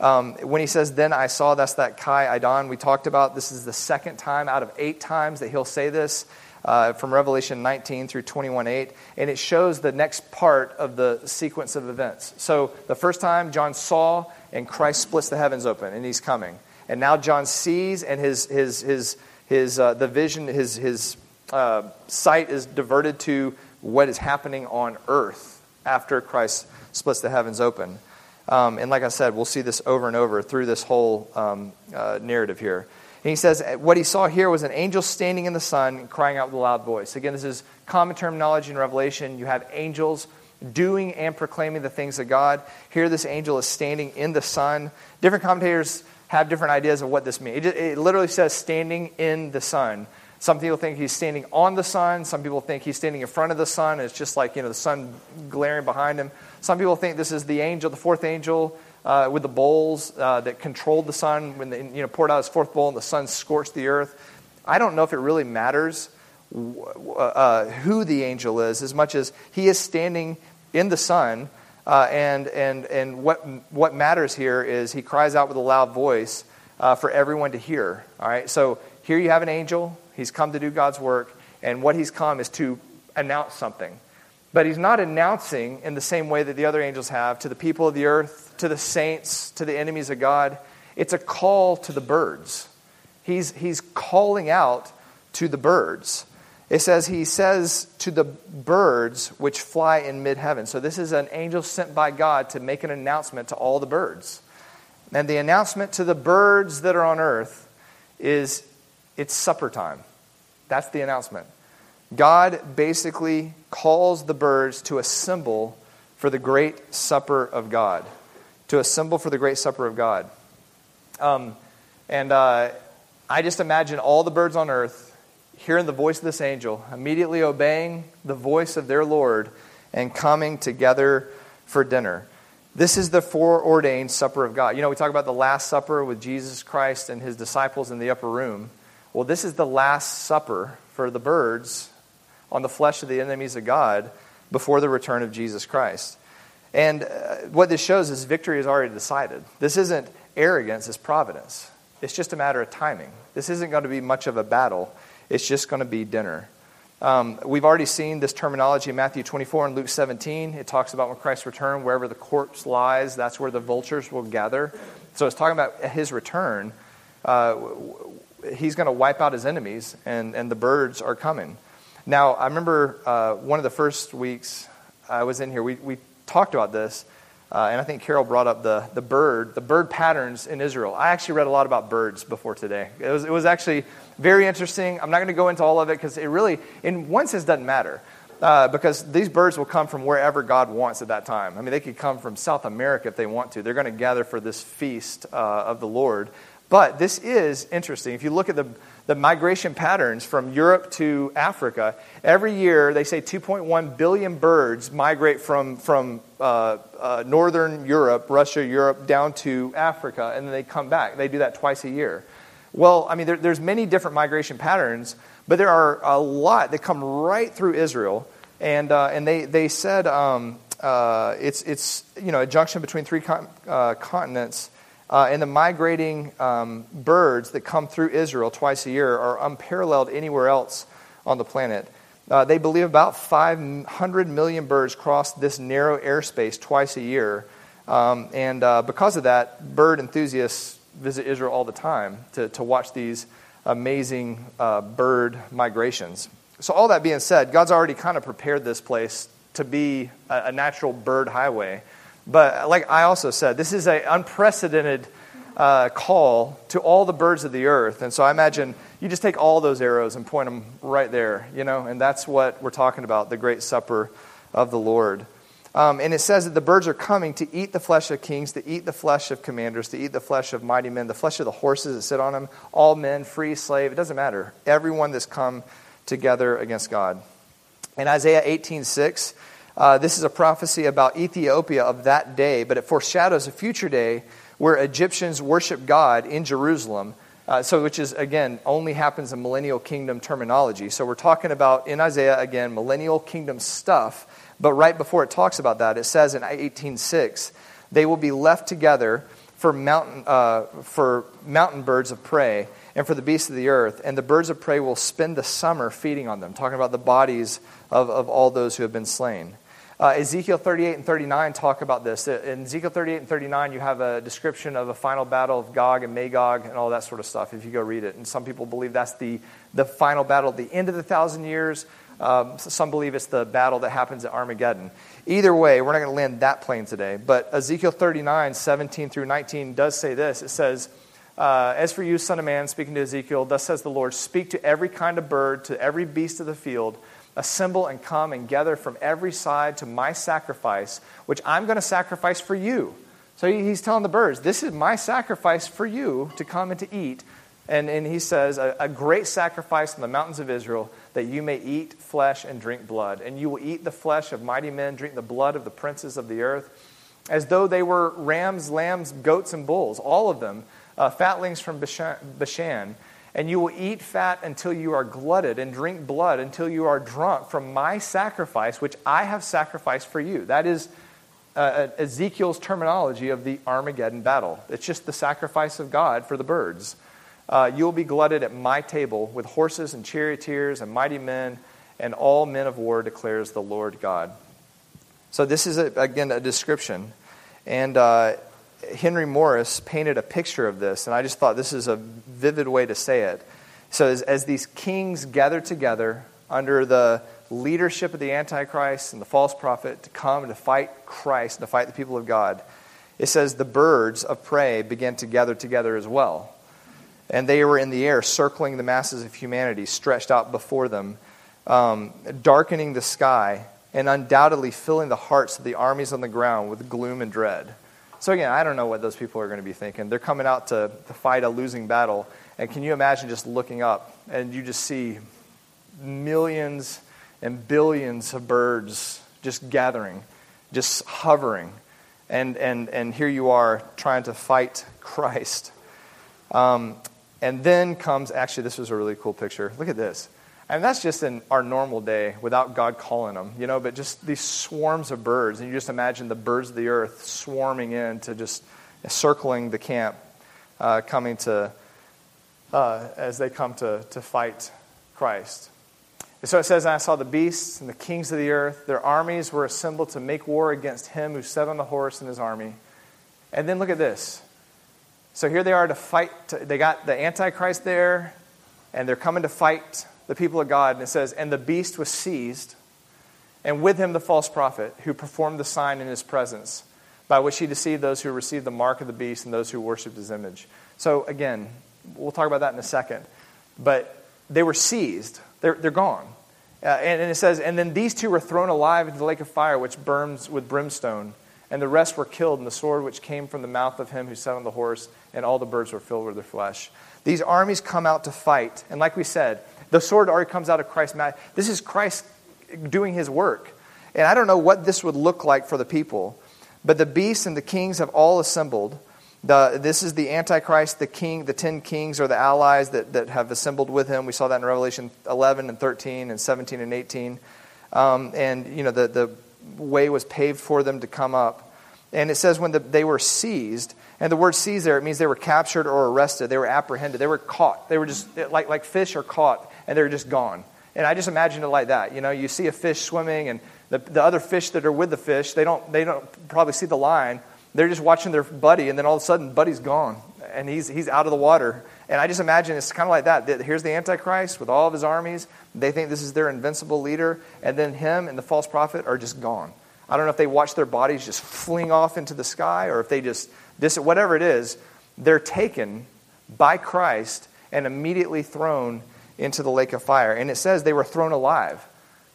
um, when he says, Then I saw, that's that Kai Eidon we talked about. This is the second time out of eight times that he'll say this uh, from Revelation 19 through 21 8. And it shows the next part of the sequence of events. So the first time, John saw, and Christ splits the heavens open, and he's coming. And now John sees, and his, his, his, his, uh, the vision, his, his uh, sight is diverted to what is happening on earth after Christ splits the heavens open. Um, and like I said, we'll see this over and over through this whole um, uh, narrative here. And he says, what he saw here was an angel standing in the sun crying out with a loud voice. Again, this is common terminology in Revelation. You have angels doing and proclaiming the things of God. Here, this angel is standing in the sun. Different commentators have different ideas of what this means. It, it literally says standing in the sun. Some people think he's standing on the sun. Some people think he's standing in front of the sun. It's just like, you know, the sun glaring behind him. Some people think this is the angel, the fourth angel, uh, with the bowls uh, that controlled the sun when they you know, poured out his fourth bowl and the sun scorched the earth. I don't know if it really matters uh, who the angel is as much as he is standing in the sun. Uh, and and, and what, what matters here is he cries out with a loud voice uh, for everyone to hear. All right, so here you have an angel He's come to do God's work, and what he's come is to announce something. But he's not announcing in the same way that the other angels have to the people of the earth, to the saints, to the enemies of God. It's a call to the birds. he's, he's calling out to the birds. It says, He says to the birds which fly in mid heaven. So this is an angel sent by God to make an announcement to all the birds. And the announcement to the birds that are on earth is it's supper time. That's the announcement. God basically calls the birds to assemble for the great supper of God. To assemble for the great supper of God. Um, and uh, I just imagine all the birds on earth hearing the voice of this angel, immediately obeying the voice of their Lord, and coming together for dinner. This is the foreordained supper of God. You know, we talk about the Last Supper with Jesus Christ and his disciples in the upper room. Well, this is the Last Supper for the birds on the flesh of the enemies of God before the return of Jesus Christ. And uh, what this shows is victory is already decided. This isn't arrogance, it's providence. It's just a matter of timing. This isn't going to be much of a battle. It's just going to be dinner. Um, we've already seen this terminology in Matthew 24 and Luke 17. It talks about when Christ return, wherever the corpse lies, that's where the vultures will gather. So it's talking about his return. Uh, he's going to wipe out his enemies, and, and the birds are coming. Now, I remember uh, one of the first weeks I was in here, we, we talked about this. Uh, and I think Carol brought up the, the bird, the bird patterns in Israel. I actually read a lot about birds before today. It was, it was actually very interesting. I'm not going to go into all of it because it really, in one sense, doesn't matter. Uh, because these birds will come from wherever God wants at that time. I mean, they could come from South America if they want to. They're going to gather for this feast uh, of the Lord. But this is interesting. If you look at the, the migration patterns from Europe to Africa, every year they say 2.1 billion birds migrate from, from uh, uh, northern Europe, Russia, Europe, down to Africa, and then they come back. They do that twice a year. Well, I mean, there, there's many different migration patterns, but there are a lot that come right through Israel. And, uh, and they, they said um, uh, it's, it's you know, a junction between three con- uh, continents uh, and the migrating um, birds that come through Israel twice a year are unparalleled anywhere else on the planet. Uh, they believe about 500 million birds cross this narrow airspace twice a year. Um, and uh, because of that, bird enthusiasts visit Israel all the time to, to watch these amazing uh, bird migrations. So, all that being said, God's already kind of prepared this place to be a, a natural bird highway. But like I also said, this is an unprecedented uh, call to all the birds of the earth. And so I imagine you just take all those arrows and point them right there, you know, and that's what we're talking about the great supper of the Lord. Um, and it says that the birds are coming to eat the flesh of kings, to eat the flesh of commanders, to eat the flesh of mighty men, the flesh of the horses that sit on them, all men, free, slave, it doesn't matter. Everyone that's come together against God. In Isaiah 18 6, uh, this is a prophecy about Ethiopia of that day, but it foreshadows a future day where Egyptians worship God in Jerusalem. Uh, so, which is again only happens in millennial kingdom terminology. So, we're talking about in Isaiah again millennial kingdom stuff. But right before it talks about that, it says in 18:6, they will be left together for mountain uh, for mountain birds of prey and for the beasts of the earth, and the birds of prey will spend the summer feeding on them. Talking about the bodies of, of all those who have been slain. Uh, Ezekiel 38 and 39 talk about this. Uh, in Ezekiel 38 and 39, you have a description of a final battle of Gog and Magog and all that sort of stuff, if you go read it. And some people believe that's the, the final battle at the end of the thousand years. Um, some believe it's the battle that happens at Armageddon. Either way, we're not going to land that plane today. But Ezekiel 39, 17 through 19 does say this. It says, uh, As for you, son of man, speaking to Ezekiel, thus says the Lord, speak to every kind of bird, to every beast of the field assemble and come and gather from every side to my sacrifice, which I'm going to sacrifice for you. So he's telling the birds, This is my sacrifice for you to come and to eat. And, and he says, a, a great sacrifice in the mountains of Israel, that you may eat flesh and drink blood. And you will eat the flesh of mighty men, drink the blood of the princes of the earth, as though they were rams, lambs, goats, and bulls, all of them, uh, fatlings from Bashan and you will eat fat until you are glutted, and drink blood until you are drunk from my sacrifice, which I have sacrificed for you. That is uh, uh, Ezekiel's terminology of the Armageddon battle. It's just the sacrifice of God for the birds. Uh, you will be glutted at my table with horses and charioteers and mighty men and all men of war, declares the Lord God. So, this is, a, again, a description. And uh, Henry Morris painted a picture of this, and I just thought this is a vivid way to say it. So, as, as these kings gather together under the leadership of the Antichrist and the false prophet to come to fight Christ and to fight the people of God, it says the birds of prey began to gather together as well. And they were in the air, circling the masses of humanity stretched out before them, um, darkening the sky, and undoubtedly filling the hearts of the armies on the ground with gloom and dread. So, again, I don't know what those people are going to be thinking. They're coming out to, to fight a losing battle. And can you imagine just looking up and you just see millions and billions of birds just gathering, just hovering. And, and, and here you are trying to fight Christ. Um, and then comes, actually, this was a really cool picture. Look at this. And that's just in our normal day without God calling them, you know, but just these swarms of birds. And you just imagine the birds of the earth swarming in to just circling the camp, uh, coming to, uh, as they come to, to fight Christ. And so it says, I saw the beasts and the kings of the earth. Their armies were assembled to make war against him who sat on the horse and his army. And then look at this. So here they are to fight. They got the Antichrist there, and they're coming to fight the people of God. And it says, And the beast was seized, and with him the false prophet, who performed the sign in his presence, by which he deceived those who received the mark of the beast and those who worshipped his image. So again, we'll talk about that in a second. But they were seized, they're, they're gone. Uh, and, and it says, And then these two were thrown alive into the lake of fire, which burns with brimstone. And the rest were killed in the sword which came from the mouth of him who sat on the horse, and all the birds were filled with their flesh. These armies come out to fight. And like we said, the sword already comes out of Christ's mouth. This is Christ doing his work. And I don't know what this would look like for the people, but the beasts and the kings have all assembled. The, this is the Antichrist, the king, the ten kings are the allies that, that have assembled with him. We saw that in Revelation 11 and 13 and 17 and 18. Um, and, you know, the, the way was paved for them to come up. And it says when the, they were seized, and the word seized there, it means they were captured or arrested. They were apprehended. They were caught. They were just like, like fish are caught, and they're just gone. And I just imagine it like that. You know, you see a fish swimming, and the, the other fish that are with the fish, they don't, they don't probably see the line, they're just watching their buddy, and then all of a sudden, buddy's gone, and he's, he's out of the water. And I just imagine it's kind of like that. Here's the Antichrist with all of his armies. They think this is their invincible leader, and then him and the false prophet are just gone. I don't know if they watch their bodies just fling off into the sky, or if they just, this, whatever it is, they're taken by Christ and immediately thrown into the lake of fire. And it says they were thrown alive.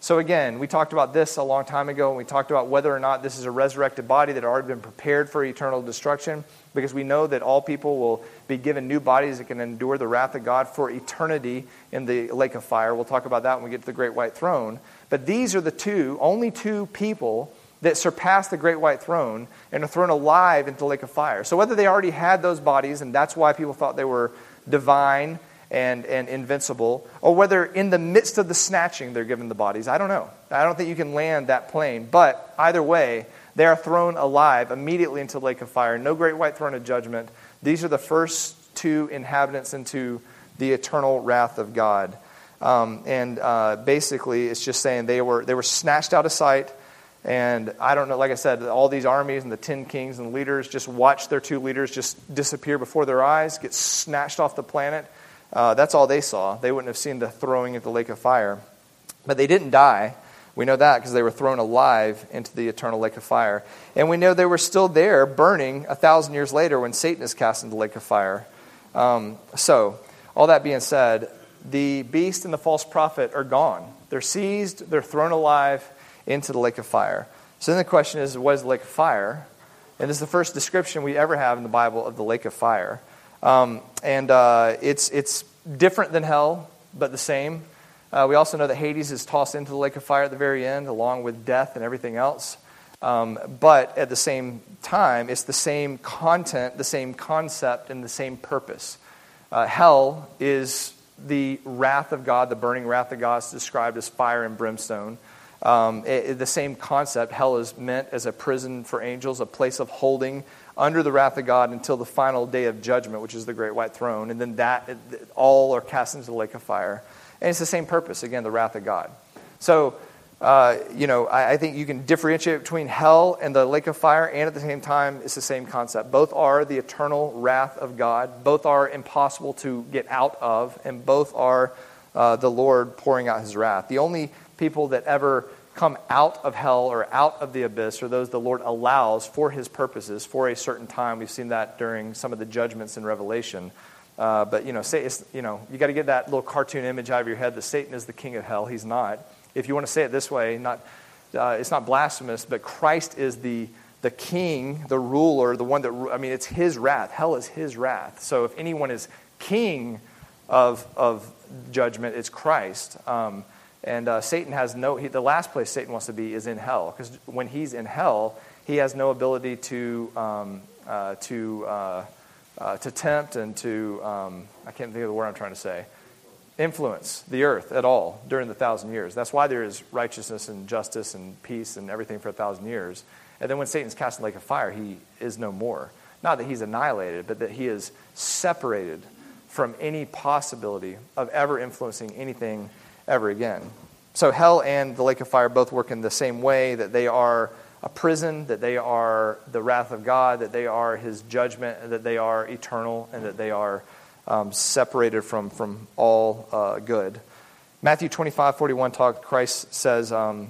So, again, we talked about this a long time ago, and we talked about whether or not this is a resurrected body that had already been prepared for eternal destruction, because we know that all people will be given new bodies that can endure the wrath of God for eternity in the lake of fire. We'll talk about that when we get to the great white throne. But these are the two, only two people that surpass the great white throne and are thrown alive into the lake of fire. So, whether they already had those bodies, and that's why people thought they were divine and, and invincible, or whether in the midst of the snatching they're given the bodies. I don't know. I don't think you can land that plane. But either way, they are thrown alive immediately into the lake of fire. No great white throne of judgment. These are the first two inhabitants into the eternal wrath of God. Um, and uh, basically, it's just saying they were, they were snatched out of sight. And I don't know, like I said, all these armies and the ten kings and leaders just watched their two leaders just disappear before their eyes, get snatched off the planet. Uh, that's all they saw. They wouldn't have seen the throwing into the lake of fire. But they didn't die. We know that because they were thrown alive into the eternal lake of fire. And we know they were still there burning a thousand years later when Satan is cast into the lake of fire. Um, so, all that being said, the beast and the false prophet are gone. They're seized, they're thrown alive into the lake of fire. So then the question is what is the lake of fire? And this is the first description we ever have in the Bible of the lake of fire. Um, and uh, it's, it's different than hell, but the same. Uh, we also know that Hades is tossed into the lake of fire at the very end, along with death and everything else. Um, but at the same time, it's the same content, the same concept, and the same purpose. Uh, hell is the wrath of God, the burning wrath of God is described as fire and brimstone. Um, it, it, the same concept, hell is meant as a prison for angels, a place of holding under the wrath of God until the final day of judgment, which is the great white throne. And then that, all are cast into the lake of fire. And it's the same purpose, again, the wrath of God. So uh, you know, I, I, think you can differentiate between hell and the lake of fire, and at the same time, it's the same concept. Both are the eternal wrath of God, both are impossible to get out of, and both are uh, the Lord pouring out his wrath. The only people that ever come out of hell or out of the abyss are those the Lord allows for his purposes for a certain time. We've seen that during some of the judgments in Revelation. Uh, but, you know, say you know, you got to get that little cartoon image out of your head that Satan is the king of hell. He's not if you want to say it this way, not, uh, it's not blasphemous, but Christ is the, the king, the ruler, the one that, I mean, it's his wrath. Hell is his wrath. So if anyone is king of, of judgment, it's Christ. Um, and uh, Satan has no, he, the last place Satan wants to be is in hell. Because when he's in hell, he has no ability to, um, uh, to, uh, uh, to tempt and to, um, I can't think of the word I'm trying to say influence the earth at all during the thousand years. That's why there is righteousness and justice and peace and everything for a thousand years. And then when Satan's cast in the lake of fire, he is no more. Not that he's annihilated, but that he is separated from any possibility of ever influencing anything ever again. So hell and the lake of fire both work in the same way that they are a prison, that they are the wrath of God, that they are his judgment, that they are eternal, and that they are um, separated from, from all uh, good. Matthew 25, 41 talk, Christ says um,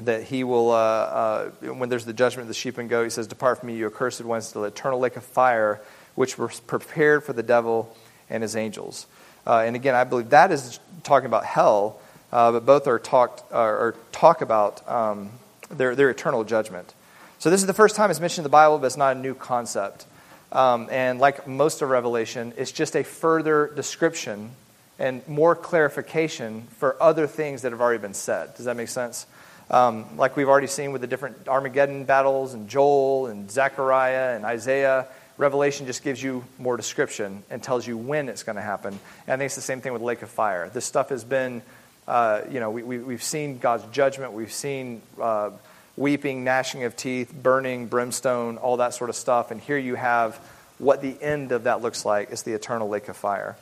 that he will, uh, uh, when there's the judgment of the sheep and goat, he says, Depart from me, you accursed ones, to the eternal lake of fire, which was prepared for the devil and his angels. Uh, and again, I believe that is talking about hell, uh, but both are, talked, uh, or talk about um, their, their eternal judgment. So this is the first time it's mentioned in the Bible, but it's not a new concept. Um, and like most of Revelation, it's just a further description and more clarification for other things that have already been said. Does that make sense? Um, like we've already seen with the different Armageddon battles and Joel and Zechariah and Isaiah, Revelation just gives you more description and tells you when it's going to happen. And I think it's the same thing with Lake of Fire. This stuff has been, uh, you know, we, we, we've seen God's judgment, we've seen. Uh, weeping, gnashing of teeth, burning, brimstone, all that sort of stuff. And here you have what the end of that looks like is the eternal lake of fire.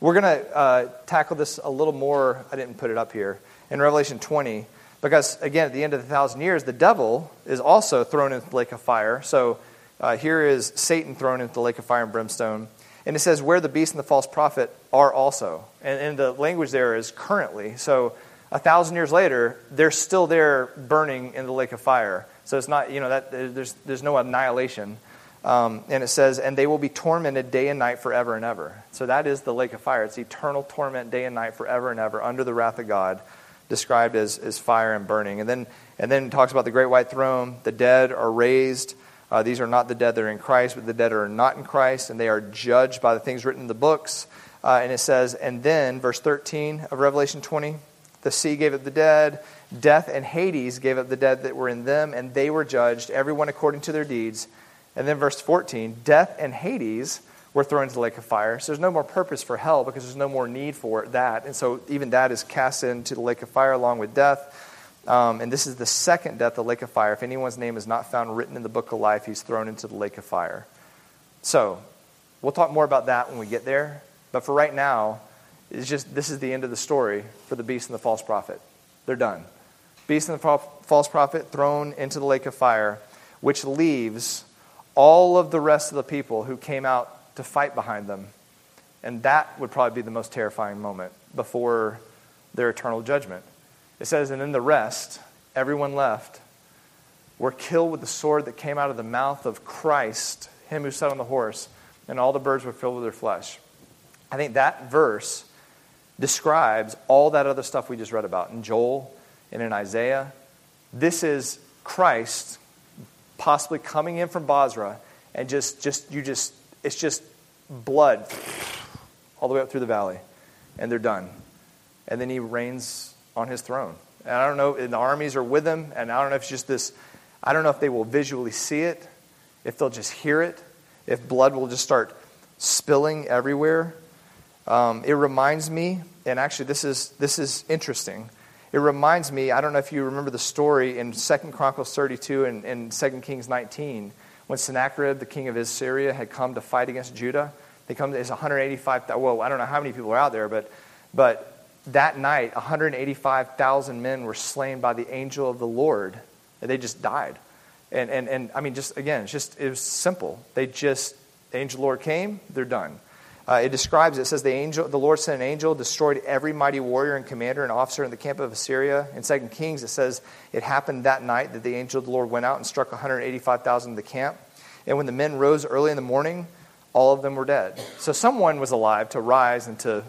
We're going to uh, tackle this a little more. I didn't put it up here in Revelation 20 because, again, at the end of the thousand years, the devil is also thrown into the lake of fire. So uh, here is Satan thrown into the lake of fire and brimstone. And it says, where the beast and the false prophet are also. And, and the language there is currently. So a thousand years later, they're still there burning in the lake of fire. So it's not, you know, that there's, there's no annihilation. Um, and it says, and they will be tormented day and night forever and ever. So that is the lake of fire. It's eternal torment day and night forever and ever under the wrath of God, described as, as fire and burning. And then, and then it talks about the great white throne. The dead are raised. Uh, these are not the dead that are in Christ, but the dead are not in Christ, and they are judged by the things written in the books. Uh, and it says, and then, verse 13 of Revelation 20, the sea gave up the dead. Death and Hades gave up the dead that were in them, and they were judged, everyone according to their deeds. And then verse 14 death and Hades were thrown into the lake of fire. So there's no more purpose for hell because there's no more need for that. And so even that is cast into the lake of fire along with death. Um, and this is the second death, of the lake of fire. If anyone's name is not found written in the book of life, he's thrown into the lake of fire. So we'll talk more about that when we get there. But for right now, it's just this is the end of the story for the beast and the false prophet. They're done. Beast and the false prophet thrown into the lake of fire, which leaves all of the rest of the people who came out to fight behind them. And that would probably be the most terrifying moment before their eternal judgment. It says, And then the rest, everyone left, were killed with the sword that came out of the mouth of Christ, him who sat on the horse, and all the birds were filled with their flesh. I think that verse describes all that other stuff we just read about in Joel and in Isaiah. This is Christ possibly coming in from Bozrah and just, just you just it's just blood all the way up through the valley and they're done and then he reigns on his throne and i don't know and the armies are with him and i don't know if it's just this i don't know if they will visually see it if they'll just hear it if blood will just start spilling everywhere um, it reminds me, and actually this is, this is interesting. It reminds me, I don't know if you remember the story in 2 Chronicles 32 and, and 2 Kings 19, when Sennacherib, the king of Assyria, had come to fight against Judah. They come, it's 185, well, I don't know how many people are out there, but, but that night, 185,000 men were slain by the angel of the Lord. And they just died. And, and, and I mean, just again, it's just, it was simple. They just, the angel of the Lord came, they're done. Uh, it describes, it says, the, angel, the Lord sent an angel, destroyed every mighty warrior and commander and officer in the camp of Assyria. In 2 Kings, it says, it happened that night that the angel of the Lord went out and struck 185,000 in the camp. And when the men rose early in the morning, all of them were dead. So someone was alive to rise and to,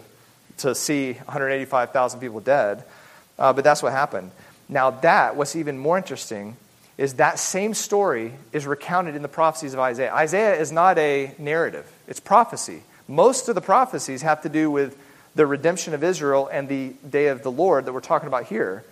to see 185,000 people dead. Uh, but that's what happened. Now, that, what's even more interesting, is that same story is recounted in the prophecies of Isaiah. Isaiah is not a narrative, it's prophecy. Most of the prophecies have to do with the redemption of Israel and the day of the Lord that we're talking about here.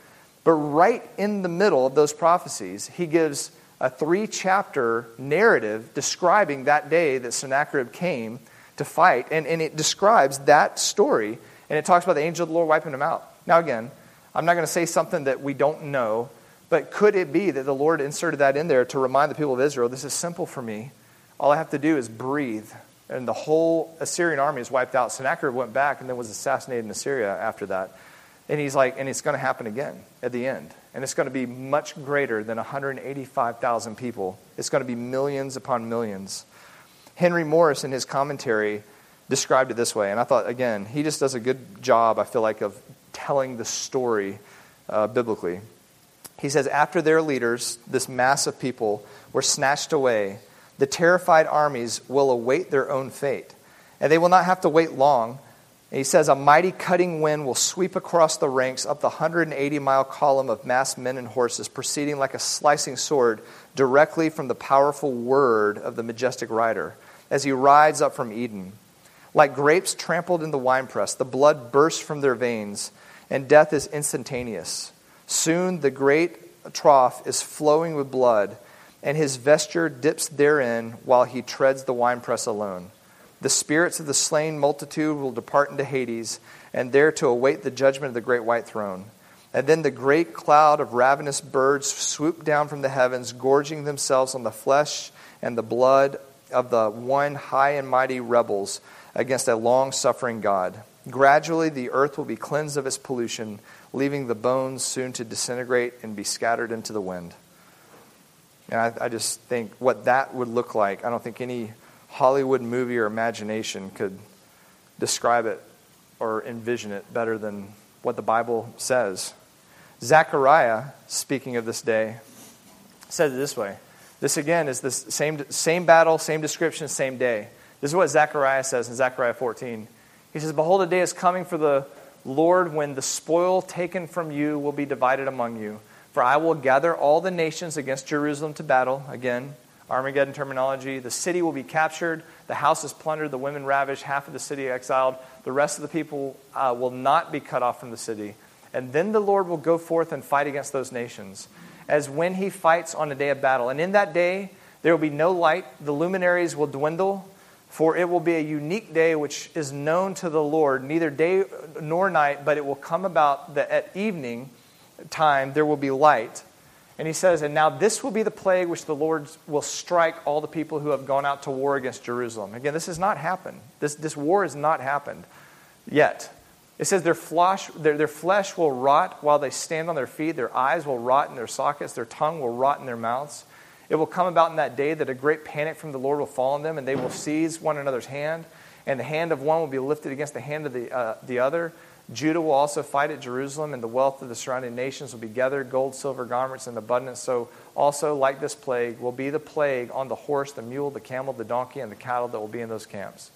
But right in the middle of those prophecies, he gives a three chapter narrative describing that day that Sennacherib came to fight. And, and it describes that story. And it talks about the angel of the Lord wiping them out. Now, again, I'm not going to say something that we don't know, but could it be that the Lord inserted that in there to remind the people of Israel this is simple for me? All I have to do is breathe. And the whole Assyrian army is wiped out. Sennacherib went back and then was assassinated in Assyria after that. And he's like, and it's going to happen again at the end. And it's going to be much greater than 185,000 people. It's going to be millions upon millions. Henry Morris, in his commentary, described it this way. And I thought, again, he just does a good job, I feel like, of telling the story uh, biblically. He says, After their leaders, this mass of people, were snatched away, the terrified armies will await their own fate. And they will not have to wait long and he says, A mighty cutting wind will sweep across the ranks up the 180 mile column of massed men and horses, proceeding like a slicing sword directly from the powerful word of the majestic rider as he rides up from Edom. Like grapes trampled in the winepress, the blood bursts from their veins, and death is instantaneous. Soon the great trough is flowing with blood, and his vesture dips therein while he treads the winepress alone. The spirits of the slain multitude will depart into Hades, and there to await the judgment of the great white throne. And then the great cloud of ravenous birds swoop down from the heavens, gorging themselves on the flesh and the blood of the one high and mighty rebels against a long suffering God. Gradually, the earth will be cleansed of its pollution, leaving the bones soon to disintegrate and be scattered into the wind. And I, I just think what that would look like, I don't think any Hollywood movie or imagination could describe it or envision it better than what the Bible says. Zechariah, speaking of this day, says it this way. This again is the same, same battle, same description, same day. This is what Zechariah says in Zechariah 14. He says, Behold, a day is coming for the Lord when the spoil taken from you will be divided among you. For I will gather all the nations against Jerusalem to battle. Again, Armageddon terminology. The city will be captured, the house is plundered, the women ravished, half of the city exiled. The rest of the people uh, will not be cut off from the city. And then the Lord will go forth and fight against those nations, as when he fights on a day of battle. And in that day, there will be no light, the luminaries will dwindle, for it will be a unique day which is known to the Lord, neither day nor night, but it will come about that at evening time there will be light and he says, And now this will be the plague which the Lord will strike all the people who have gone out to war against Jerusalem. Again, this has not happened. This, this war has not happened yet. It says, their flesh, their, their flesh will rot while they stand on their feet, their eyes will rot in their sockets, their tongue will rot in their mouths. It will come about in that day that a great panic from the Lord will fall on them, and they will seize one another's hand, and the hand of one will be lifted against the hand of the, uh, the other Judah will also fight at Jerusalem, and the wealth of the surrounding nations will be gathered gold, silver, garments in abundance. So, also, like this plague, will be the plague on the horse, the mule, the camel, the donkey, and the cattle that will be in those camps.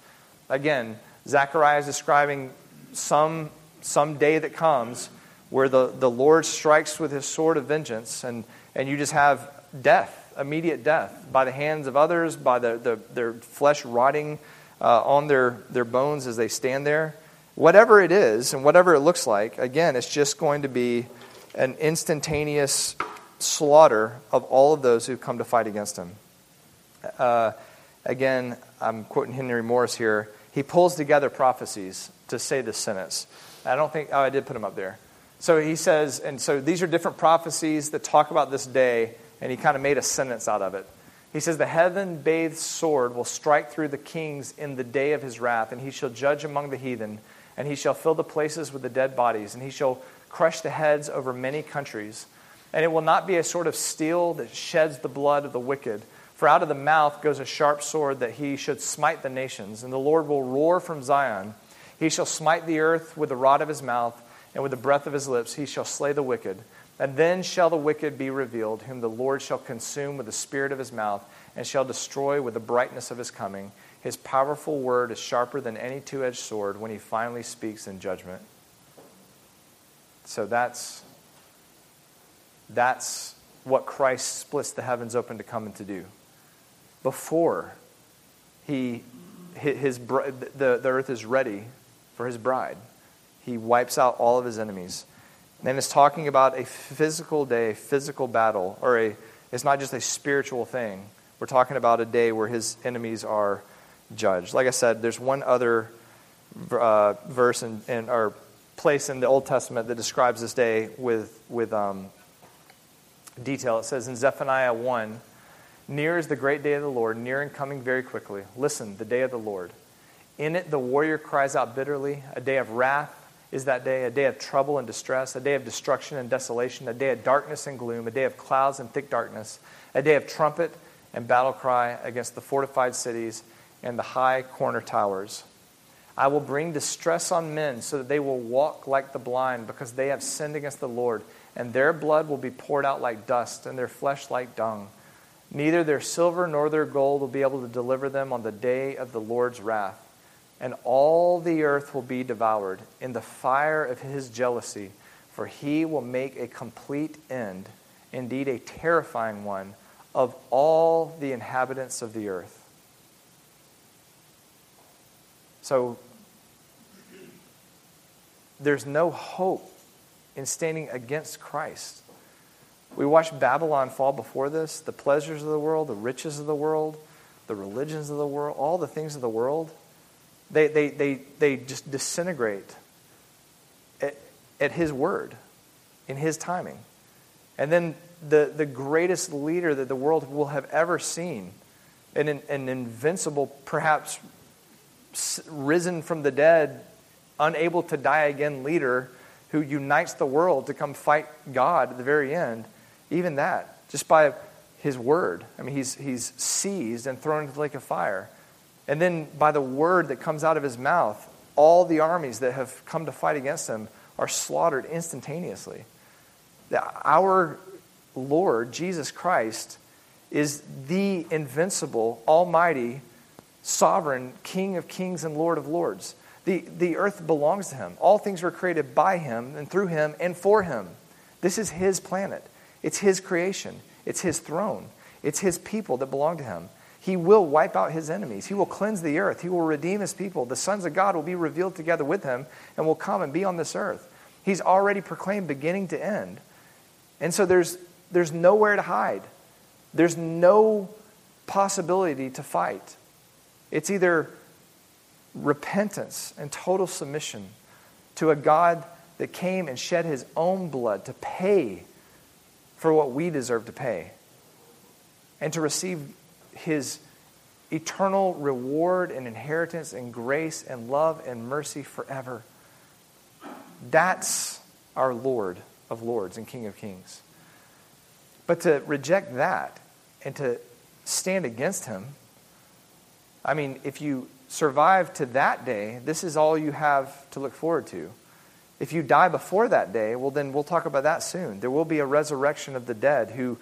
Again, Zechariah is describing some, some day that comes where the, the Lord strikes with his sword of vengeance, and, and you just have death, immediate death, by the hands of others, by the, the, their flesh rotting uh, on their, their bones as they stand there whatever it is and whatever it looks like, again, it's just going to be an instantaneous slaughter of all of those who come to fight against him. Uh, again, I'm quoting Henry Morris here. He pulls together prophecies to say this sentence. I don't think, oh, I did put him up there. So he says, and so these are different prophecies that talk about this day, and he kind of made a sentence out of it. He says, The heaven bathed sword will strike through the kings in the day of his wrath, and he shall judge among the heathen and he shall fill the places with the dead bodies, and he shall crush the heads over many countries. And it will not be a sword of steel that sheds the blood of the wicked. For out of the mouth goes a sharp sword that he should smite the nations. And the Lord will roar from Zion. He shall smite the earth with the rod of his mouth, and with the breath of his lips he shall slay the wicked. And then shall the wicked be revealed, whom the Lord shall consume with the spirit of his mouth, and shall destroy with the brightness of his coming. His powerful word is sharper than any two edged sword when he finally speaks in judgment. So that's, that's what Christ splits the heavens open to come and to do. Before he, his, the, the earth is ready for his bride, he wipes out all of his enemies. And it's talking about a physical day, physical battle, or a, it's not just a spiritual thing. We're talking about a day where his enemies are judged. Like I said, there's one other uh, verse in, in, or place in the Old Testament that describes this day with, with um, detail. It says in Zephaniah 1 Near is the great day of the Lord, near and coming very quickly. Listen, the day of the Lord. In it, the warrior cries out bitterly. A day of wrath is that day, a day of trouble and distress, a day of destruction and desolation, a day of darkness and gloom, a day of clouds and thick darkness, a day of trumpet and battle cry against the fortified cities and the high corner towers. I will bring distress on men so that they will walk like the blind because they have sinned against the Lord, and their blood will be poured out like dust and their flesh like dung. Neither their silver nor their gold will be able to deliver them on the day of the Lord's wrath. And all the earth will be devoured in the fire of his jealousy, for he will make a complete end, indeed a terrifying one, of all the inhabitants of the earth. So there's no hope in standing against Christ. We watched Babylon fall before this, the pleasures of the world, the riches of the world, the religions of the world, all the things of the world. They, they, they, they just disintegrate at, at His word, in His timing. And then the, the greatest leader that the world will have ever seen, an, an invincible, perhaps risen from the dead unable to die again leader who unites the world to come fight God at the very end, even that, just by his word. I mean, he's, he's seized and thrown into the lake of fire. And then by the word that comes out of his mouth, all the armies that have come to fight against him are slaughtered instantaneously. Our Lord, Jesus Christ, is the invincible, almighty, sovereign King of kings and Lord of lords. The, the earth belongs to him. All things were created by him and through him and for him. This is his planet. It's his creation. It's his throne. It's his people that belong to him. He will wipe out his enemies. He will cleanse the earth. He will redeem his people. The sons of God will be revealed together with him and will come and be on this earth. He's already proclaimed beginning to end. And so there's, there's nowhere to hide. There's no possibility to fight. It's either repentance and total submission to a God that came and shed his own blood to pay for what we deserve to pay and to receive his eternal reward and inheritance and grace and love and mercy forever. That's our Lord of Lords and King of Kings. But to reject that and to stand against him, I mean, if you survive to that day, this is all you have to look forward to. If you die before that day, well, then we'll talk about that soon. There will be a resurrection of the dead who,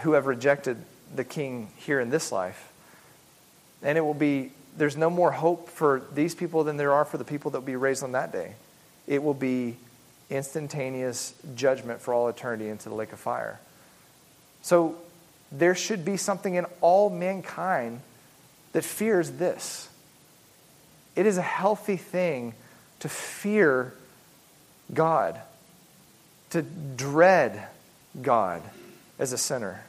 who have rejected the king here in this life. And it will be, there's no more hope for these people than there are for the people that will be raised on that day. It will be instantaneous judgment for all eternity into the lake of fire. So there should be something in all mankind that fears this. It is a healthy thing to fear God, to dread God as a sinner.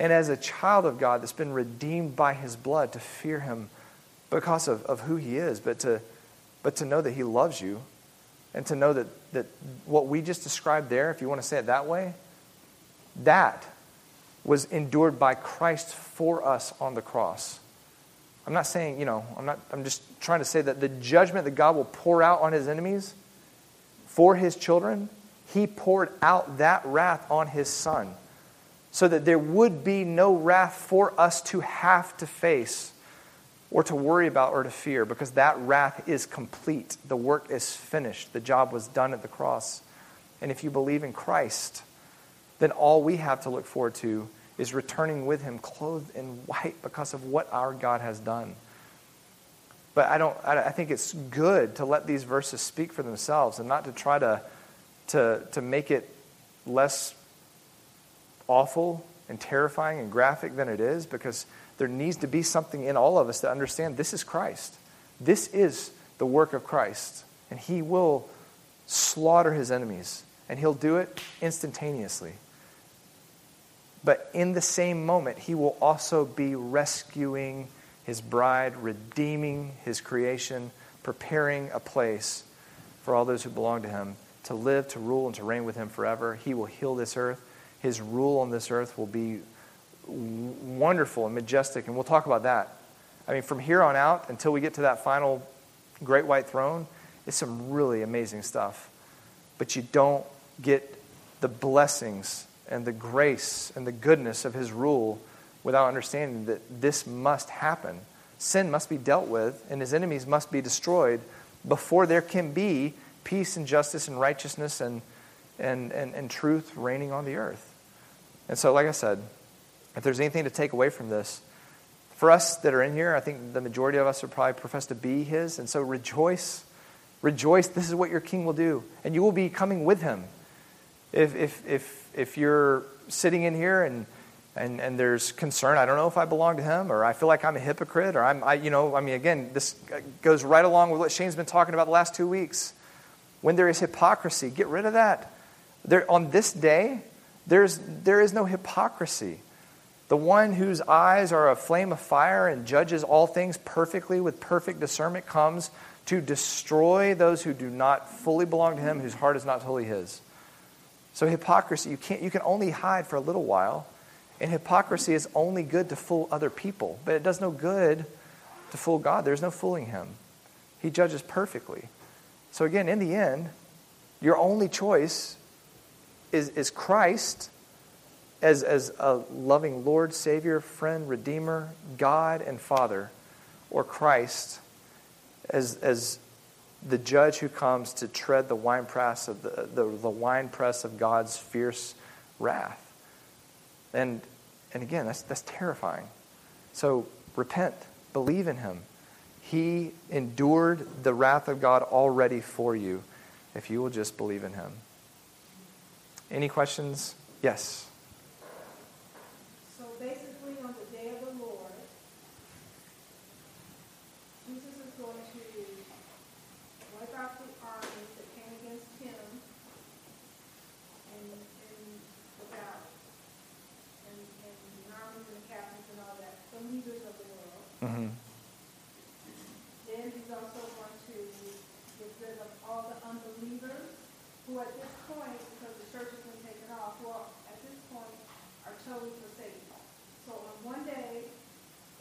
And as a child of God that's been redeemed by his blood, to fear him because of, of who he is, but to, but to know that he loves you and to know that, that what we just described there, if you want to say it that way, that was endured by Christ for us on the cross. I'm not saying, you know, I'm not I'm just trying to say that the judgment that God will pour out on his enemies for his children, he poured out that wrath on his son so that there would be no wrath for us to have to face or to worry about or to fear because that wrath is complete. The work is finished. The job was done at the cross. And if you believe in Christ, then all we have to look forward to is returning with him clothed in white because of what our God has done. But I don't I think it's good to let these verses speak for themselves and not to try to to, to make it less awful and terrifying and graphic than it is because there needs to be something in all of us to understand this is Christ. This is the work of Christ. And he will slaughter his enemies, and he'll do it instantaneously. But in the same moment, he will also be rescuing his bride, redeeming his creation, preparing a place for all those who belong to him to live, to rule, and to reign with him forever. He will heal this earth. His rule on this earth will be wonderful and majestic, and we'll talk about that. I mean, from here on out until we get to that final great white throne, it's some really amazing stuff. But you don't get the blessings and the grace and the goodness of his rule without understanding that this must happen. Sin must be dealt with, and his enemies must be destroyed before there can be peace and justice and righteousness and, and, and, and truth reigning on the earth. And so, like I said, if there's anything to take away from this, for us that are in here, I think the majority of us are probably profess to be his. And so rejoice. Rejoice. This is what your king will do. And you will be coming with him. If, if, if, if you're sitting in here and, and, and there's concern, I don't know if I belong to him, or I feel like I'm a hypocrite, or I'm, I, you know, I mean, again, this goes right along with what Shane's been talking about the last two weeks. When there is hypocrisy, get rid of that. There, on this day, there's, there is no hypocrisy. The one whose eyes are a flame of fire and judges all things perfectly with perfect discernment comes to destroy those who do not fully belong to him, whose heart is not wholly his. So hypocrisy, you can't you can only hide for a little while. And hypocrisy is only good to fool other people, but it does no good to fool God. There's no fooling him. He judges perfectly. So again, in the end, your only choice is, is Christ as, as a loving Lord, Savior, friend, Redeemer, God, and Father, or Christ as, as the judge who comes to tread the winepress of the, the, the winepress of God's fierce wrath. And, and again, that's, that's terrifying. So repent, believe in him. He endured the wrath of God already for you if you will just believe in him. Any questions? Yes. Mm-hmm. Then he's also going to get rid of all the unbelievers who at this point, because the church has been taken off, well, at this point are totally forsaken. So on one day,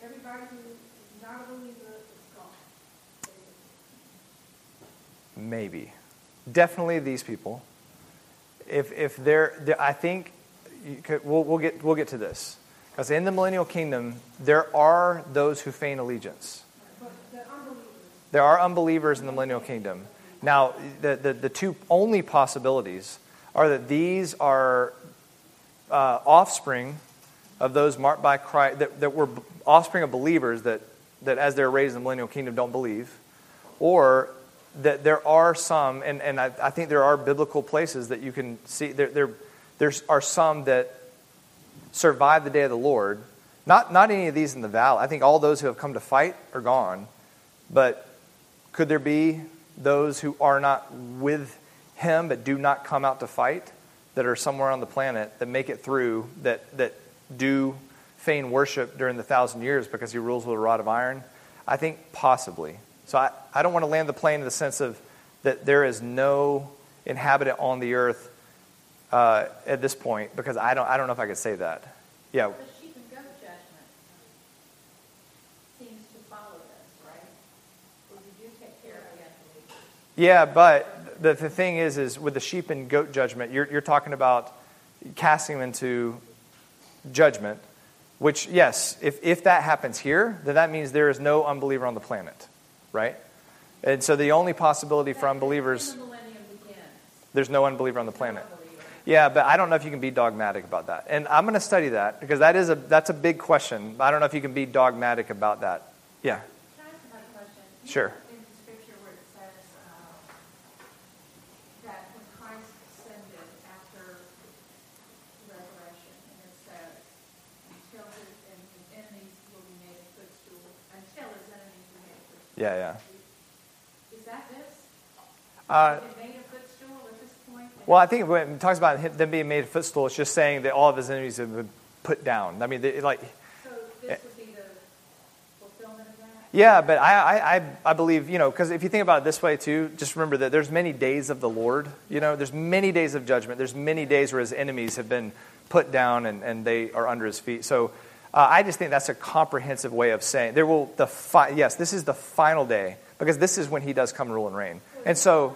everybody who is not a believer is gone. Maybe. Definitely these people. If, if they're, I think, could, we'll, we'll, get, we'll get to this. Because in the millennial kingdom, there are those who feign allegiance. There are unbelievers in the millennial kingdom. Now, the, the, the two only possibilities are that these are uh, offspring of those marked by Christ, that, that were offspring of believers that, that as they're raised in the millennial kingdom don't believe, or that there are some, and, and I, I think there are biblical places that you can see, there, there, there are some that survive the day of the Lord. Not, not any of these in the valley. I think all those who have come to fight are gone. But could there be those who are not with him but do not come out to fight that are somewhere on the planet that make it through, that, that do feign worship during the thousand years because he rules with a rod of iron? I think possibly. So I, I don't want to land the plane in the sense of that there is no inhabitant on the earth uh, at this point because I don't, I don't know if I could say that. Yeah. Yeah, but the, the thing is, is with the sheep and goat judgment, you're, you're talking about casting them into judgment, which, yes, if, if that happens here, then that means there is no unbeliever on the planet right? And so the only possibility for unbelievers, The millennium begins. there's no unbeliever on the planet. Yeah, but I don't know if you can be dogmatic about that. And I'm going to study that because that is a, that's a big question. I don't know if you can be dogmatic about that. Yeah. Can I ask another question? You Sure. know, In the scripture where it says uh, that when Christ ascended after resurrection, and it says, until his, and his enemies will be made a footstool, until his enemies will be made a footstool. Yeah, yeah. Is that this? Uh, They made a footstool at this point? well, I think when it talks about him- them being made a footstool, it's just saying that all of his enemies have been put down. I mean, they, like, So this would be the fulfillment of that? yeah, but I, I, I- I believe, you know, because if you think about it this way too, just remember that there's many days of the Lord. You know, there's many days of judgment. There's many days where his enemies have been put down and, and they are under his feet. So uh, I just think that's a comprehensive way of saying there will the fi- yes, this is the final day because this is when he does come rule and reign. And so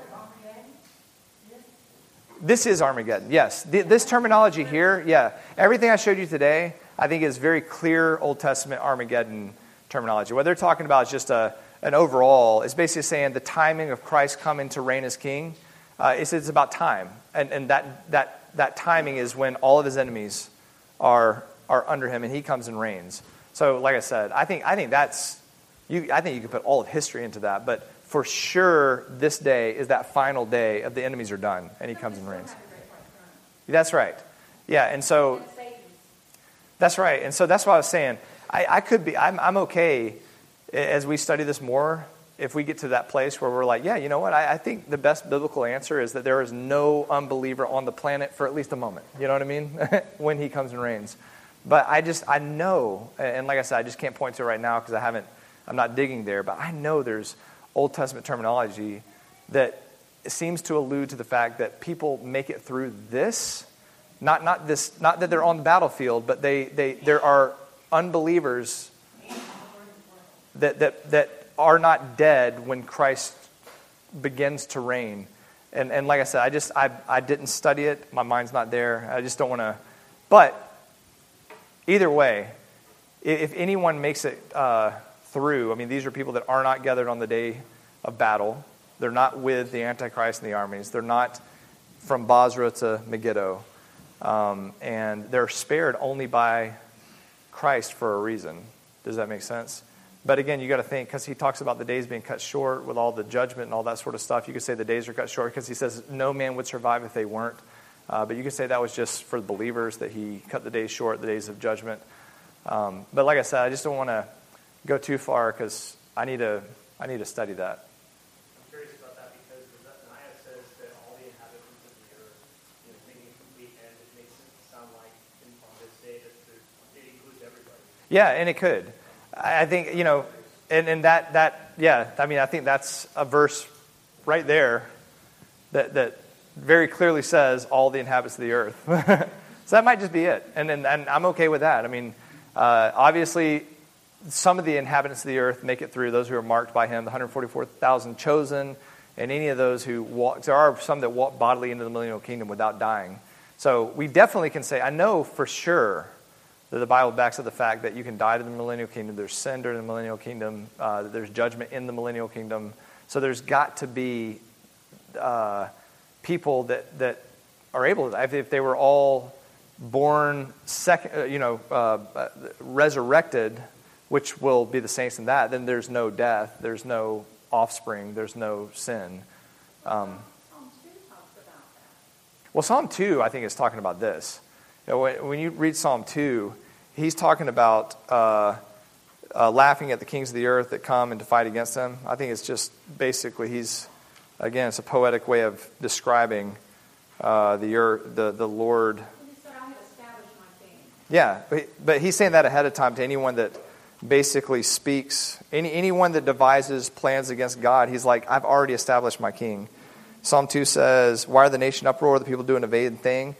this is Armageddon. Yes, Th- this terminology here, yeah, everything I showed you today, I think is very clear Old Testament Armageddon terminology. What they're talking about is just a, an overall. It's basically saying the timing of Christ coming to reign as king. Uh, it's, it's about time, and, and that, that, that timing is when all of his enemies are, are under him, and he comes and reigns. So, like I said, I think, I think that's you, I think you could put all of history into that, but for sure, this day is that final day of the enemies are done, and he comes and reigns. That's right. Yeah, and so that's right. And so that's what I was saying. I, I could be, I'm, I'm okay as we study this more if we get to that place where we're like, yeah, you know what? I, I think the best biblical answer is that there is no unbeliever on the planet for at least a moment. You know what I mean? when he comes and reigns. But I just, I know, and like I said, I just can't point to it right now because I haven't, I'm not digging there, but I know there's Old Testament terminology that seems to allude to the fact that people make it through this not, not, this, not that they're on the battlefield, but they, they, there are unbelievers that, that, that are not dead when Christ begins to reign. And, and like I said, I just I, I didn't study it. My mind's not there. I just don't want to. But either way, if anyone makes it uh, through, I mean, these are people that are not gathered on the day of battle. They're not with the Antichrist and the armies. They're not from Bozrah to Megiddo. Um, and they're spared only by Christ for a reason. Does that make sense? But again, you got to think because he talks about the days being cut short with all the judgment and all that sort of stuff. You could say the days are cut short because he says no man would survive if they weren't. Uh, but you could say that was just for the believers that he cut the days short, the days of judgment. Um, but like I said, I just don't want to go too far because I need to I need to study that. I'm curious about that because the Zephaniah says that all the inhabitants of the earth, you know, making a complete end, it makes it sound like on this day it includes everybody. Yeah, and it could. I I think, you know, and, and that, that, yeah, I mean, I think that's a verse right there that, that very clearly says all the inhabitants of the earth. so that might just be it. And, and, and I'm okay with that. I mean, uh, obviously, some of the inhabitants of the earth make it through, those who are marked by him, the 144,000 chosen, and any of those who walk. There are some that walk bodily into the millennial kingdom without dying. So we definitely can say, I know for sure that the Bible backs up the fact that you can die to the millennial kingdom. There's sin during the millennial kingdom. Uh, there's judgment in the millennial kingdom. So there's got to be uh, people that, that are able to. If, if they were all born second, uh, you know, uh, uh, resurrected, which will be the saints in that, then there's no death. There's no offspring. There's no sin. Um, Psalm 2 talks about that. well, Psalm 2, I think, is talking about this. You know, when, when you read Psalm 2, he's talking about uh, uh, laughing at the kings of the earth that come and to fight against them. I think it's just basically, he's, again, it's a poetic way of describing uh, the, earth, the, the Lord. And he said, I have established my king. Yeah, but, but he's saying that ahead of time to anyone that basically speaks, any, anyone that devises plans against God, he's like, I've already established my king. Psalm 2 says, Why are the nation uproar? The people doing a vain thing.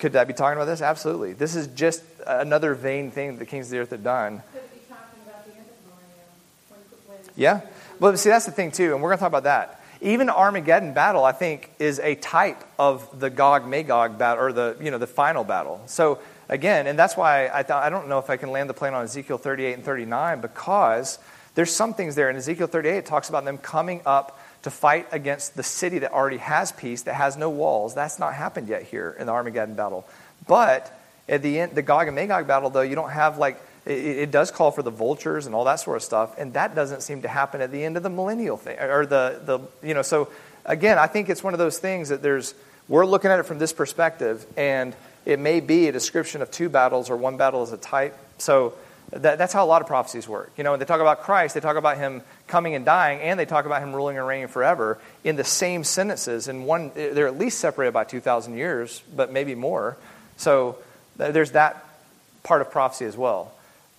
Could that be talking about this? Absolutely. This is just another vain thing that the kings of the earth have done. Could it be talking about the end of the millennium? When, when Yeah. Well, see, that's the thing, too, and we're going to talk about that. Even Armageddon battle, I think, is a type of the Gog Magog battle, or the you know the final battle. So again, and that's why I thought I don't know if I can land the plane on Ezekiel 38 and 39 because there's some things there in Ezekiel 38. It talks about them coming up to fight against the city that already has peace, that has no walls. That's not happened yet here in the Armageddon battle. But at the end, the Gog and Magog battle, though, you don't have like it, it, does call for the vultures and all that sort of stuff, and that doesn't seem to happen at the end of the millennial thing, or the the you know. So again, I think it's one of those things that there's we're looking at it from this perspective, and it may be a description of two battles or one battle as a type. So that, that's how a lot of prophecies work. You know, they talk about Christ, they talk about him coming and dying, and they talk about him ruling and reigning forever in the same sentences. And one, they're at least separated by 2,000 years, but maybe more. So there's that part of prophecy as well.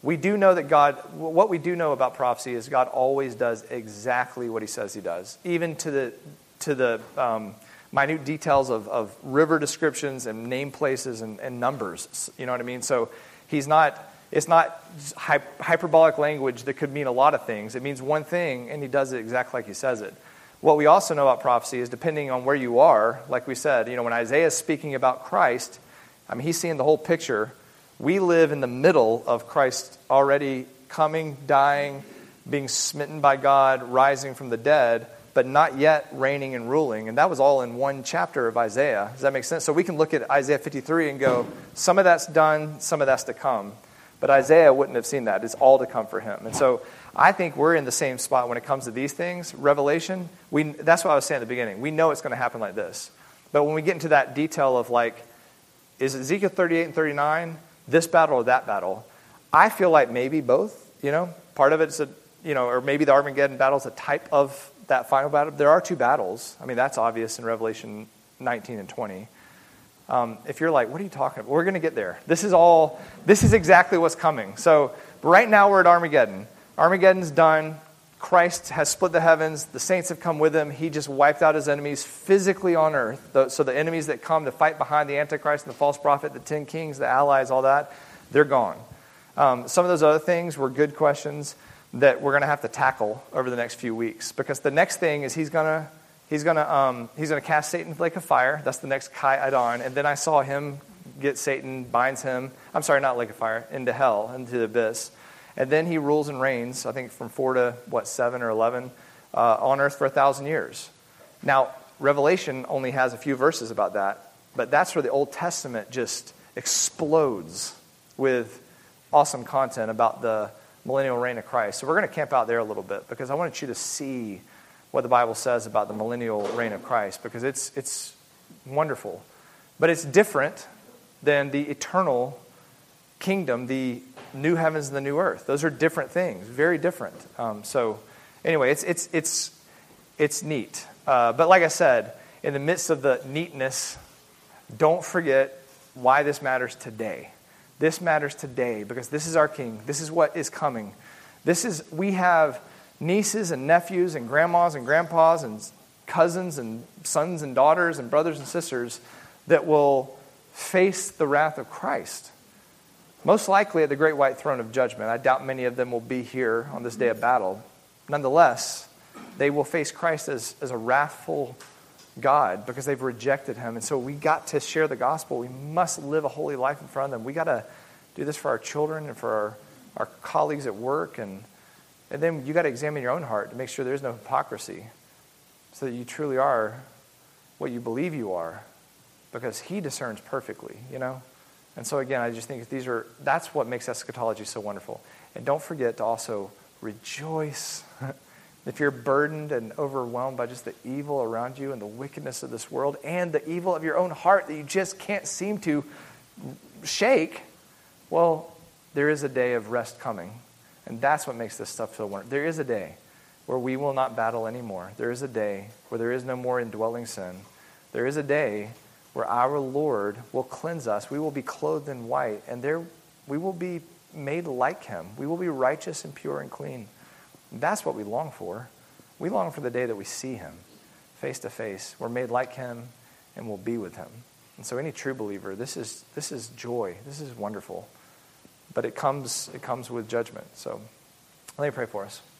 We do know that God, what we do know about prophecy is God always does exactly what he says he does, even to the, to the um, minute details of, of river descriptions and name places and, and numbers. You know what I mean? So he's not it's not hyperbolic language that could mean a lot of things. It means one thing, and he does it exactly like he says it. What we also know about prophecy is depending on where you are, like we said, you know, when Isaiah is speaking about Christ, I mean, he's seeing the whole picture. We live in the middle of Christ already coming, dying, being smitten by God, rising from the dead, but not yet reigning and ruling. And that was all in one chapter of Isaiah. Does that make sense? So we can look at Isaiah 53 and go, some of that's done, some of that's to come. But Isaiah wouldn't have seen that. It's all to come for him. And so I think we're in the same spot when it comes to these things. Revelation, we, that's what I was saying at the beginning. We know it's going to happen like this. But when we get into that detail of like, is Ezekiel 38 and 39 this battle or that battle? I feel like maybe both, you know. Part of it's a, you know, or maybe the Armageddon battle is a type of that final battle. There are two battles. I mean, that's obvious in Revelation 19 and 20. Um, if you're like, what are you talking about? We're going to get there. This is all, this is exactly what's coming. So right now we're at Armageddon. Armageddon's done. Christ has split the heavens. The saints have come with him. He just wiped out his enemies physically on earth. So the enemies that come to fight behind the Antichrist and the false prophet, the ten kings, the allies, all that, they're gone. Um, some of those other things were good questions that we're going to have to tackle over the next few weeks because the next thing is he's going to He's to um, he's gonna cast Satan lake of fire. That's the next Kai Eidon. And then I saw him get Satan, binds him, I'm sorry, not lake of fire, into hell, into the abyss. And then he rules and reigns, I think from 4 to, what, 7 or 11, uh, on earth for a thousand years. Now, Revelation only has a few verses about that, but that's where the Old Testament just explodes with awesome content about the millennial reign of Christ. So we're going to camp out there a little bit because I wanted you to see what the Bible says about the millennial reign of Christ because it's, it's wonderful. But it's different than the eternal kingdom, the new heavens and the new earth. Those are different things, very different. Um, so, anyway, it's, it's, it's, it's neat. Uh, but like I said, in the midst of the neatness, don't forget why this matters today. This matters today because this is our king. This is what is coming. This is, we have nieces and nephews and grandmas and grandpas and cousins and sons and daughters and brothers and sisters that will face the wrath of Christ. Most likely at the great white throne of judgment. I doubt many of them will be here on this day of battle. Nonetheless, they will face Christ as, as a wrathful God because they've rejected him. And so we got to share the gospel. We must live a holy life in front of them. We got to do this for our children and for our, our colleagues at work and and then you got to examine your own heart to make sure there's no hypocrisy so that you truly are what you believe you are because he discerns perfectly, you know? And so again, I just think these are that's what makes eschatology so wonderful. And don't forget to also rejoice. if you're burdened and overwhelmed by just the evil around you and the wickedness of this world and the evil of your own heart that you just can't seem to shake, well, there is a day of rest coming. And that's what makes this stuff so wonderful. There is a day where we will not battle anymore. There is a day where there is no more indwelling sin. There is a day where our Lord will cleanse us. We will be clothed in white, and there we will be made like him. We will be righteous and pure and clean. That's what we long for. We long for the day that we see him face to face. We're made like him and we'll be with him. And so any true believer, this is this is joy. This is wonderful but it comes, it comes with judgment. So let me pray for us.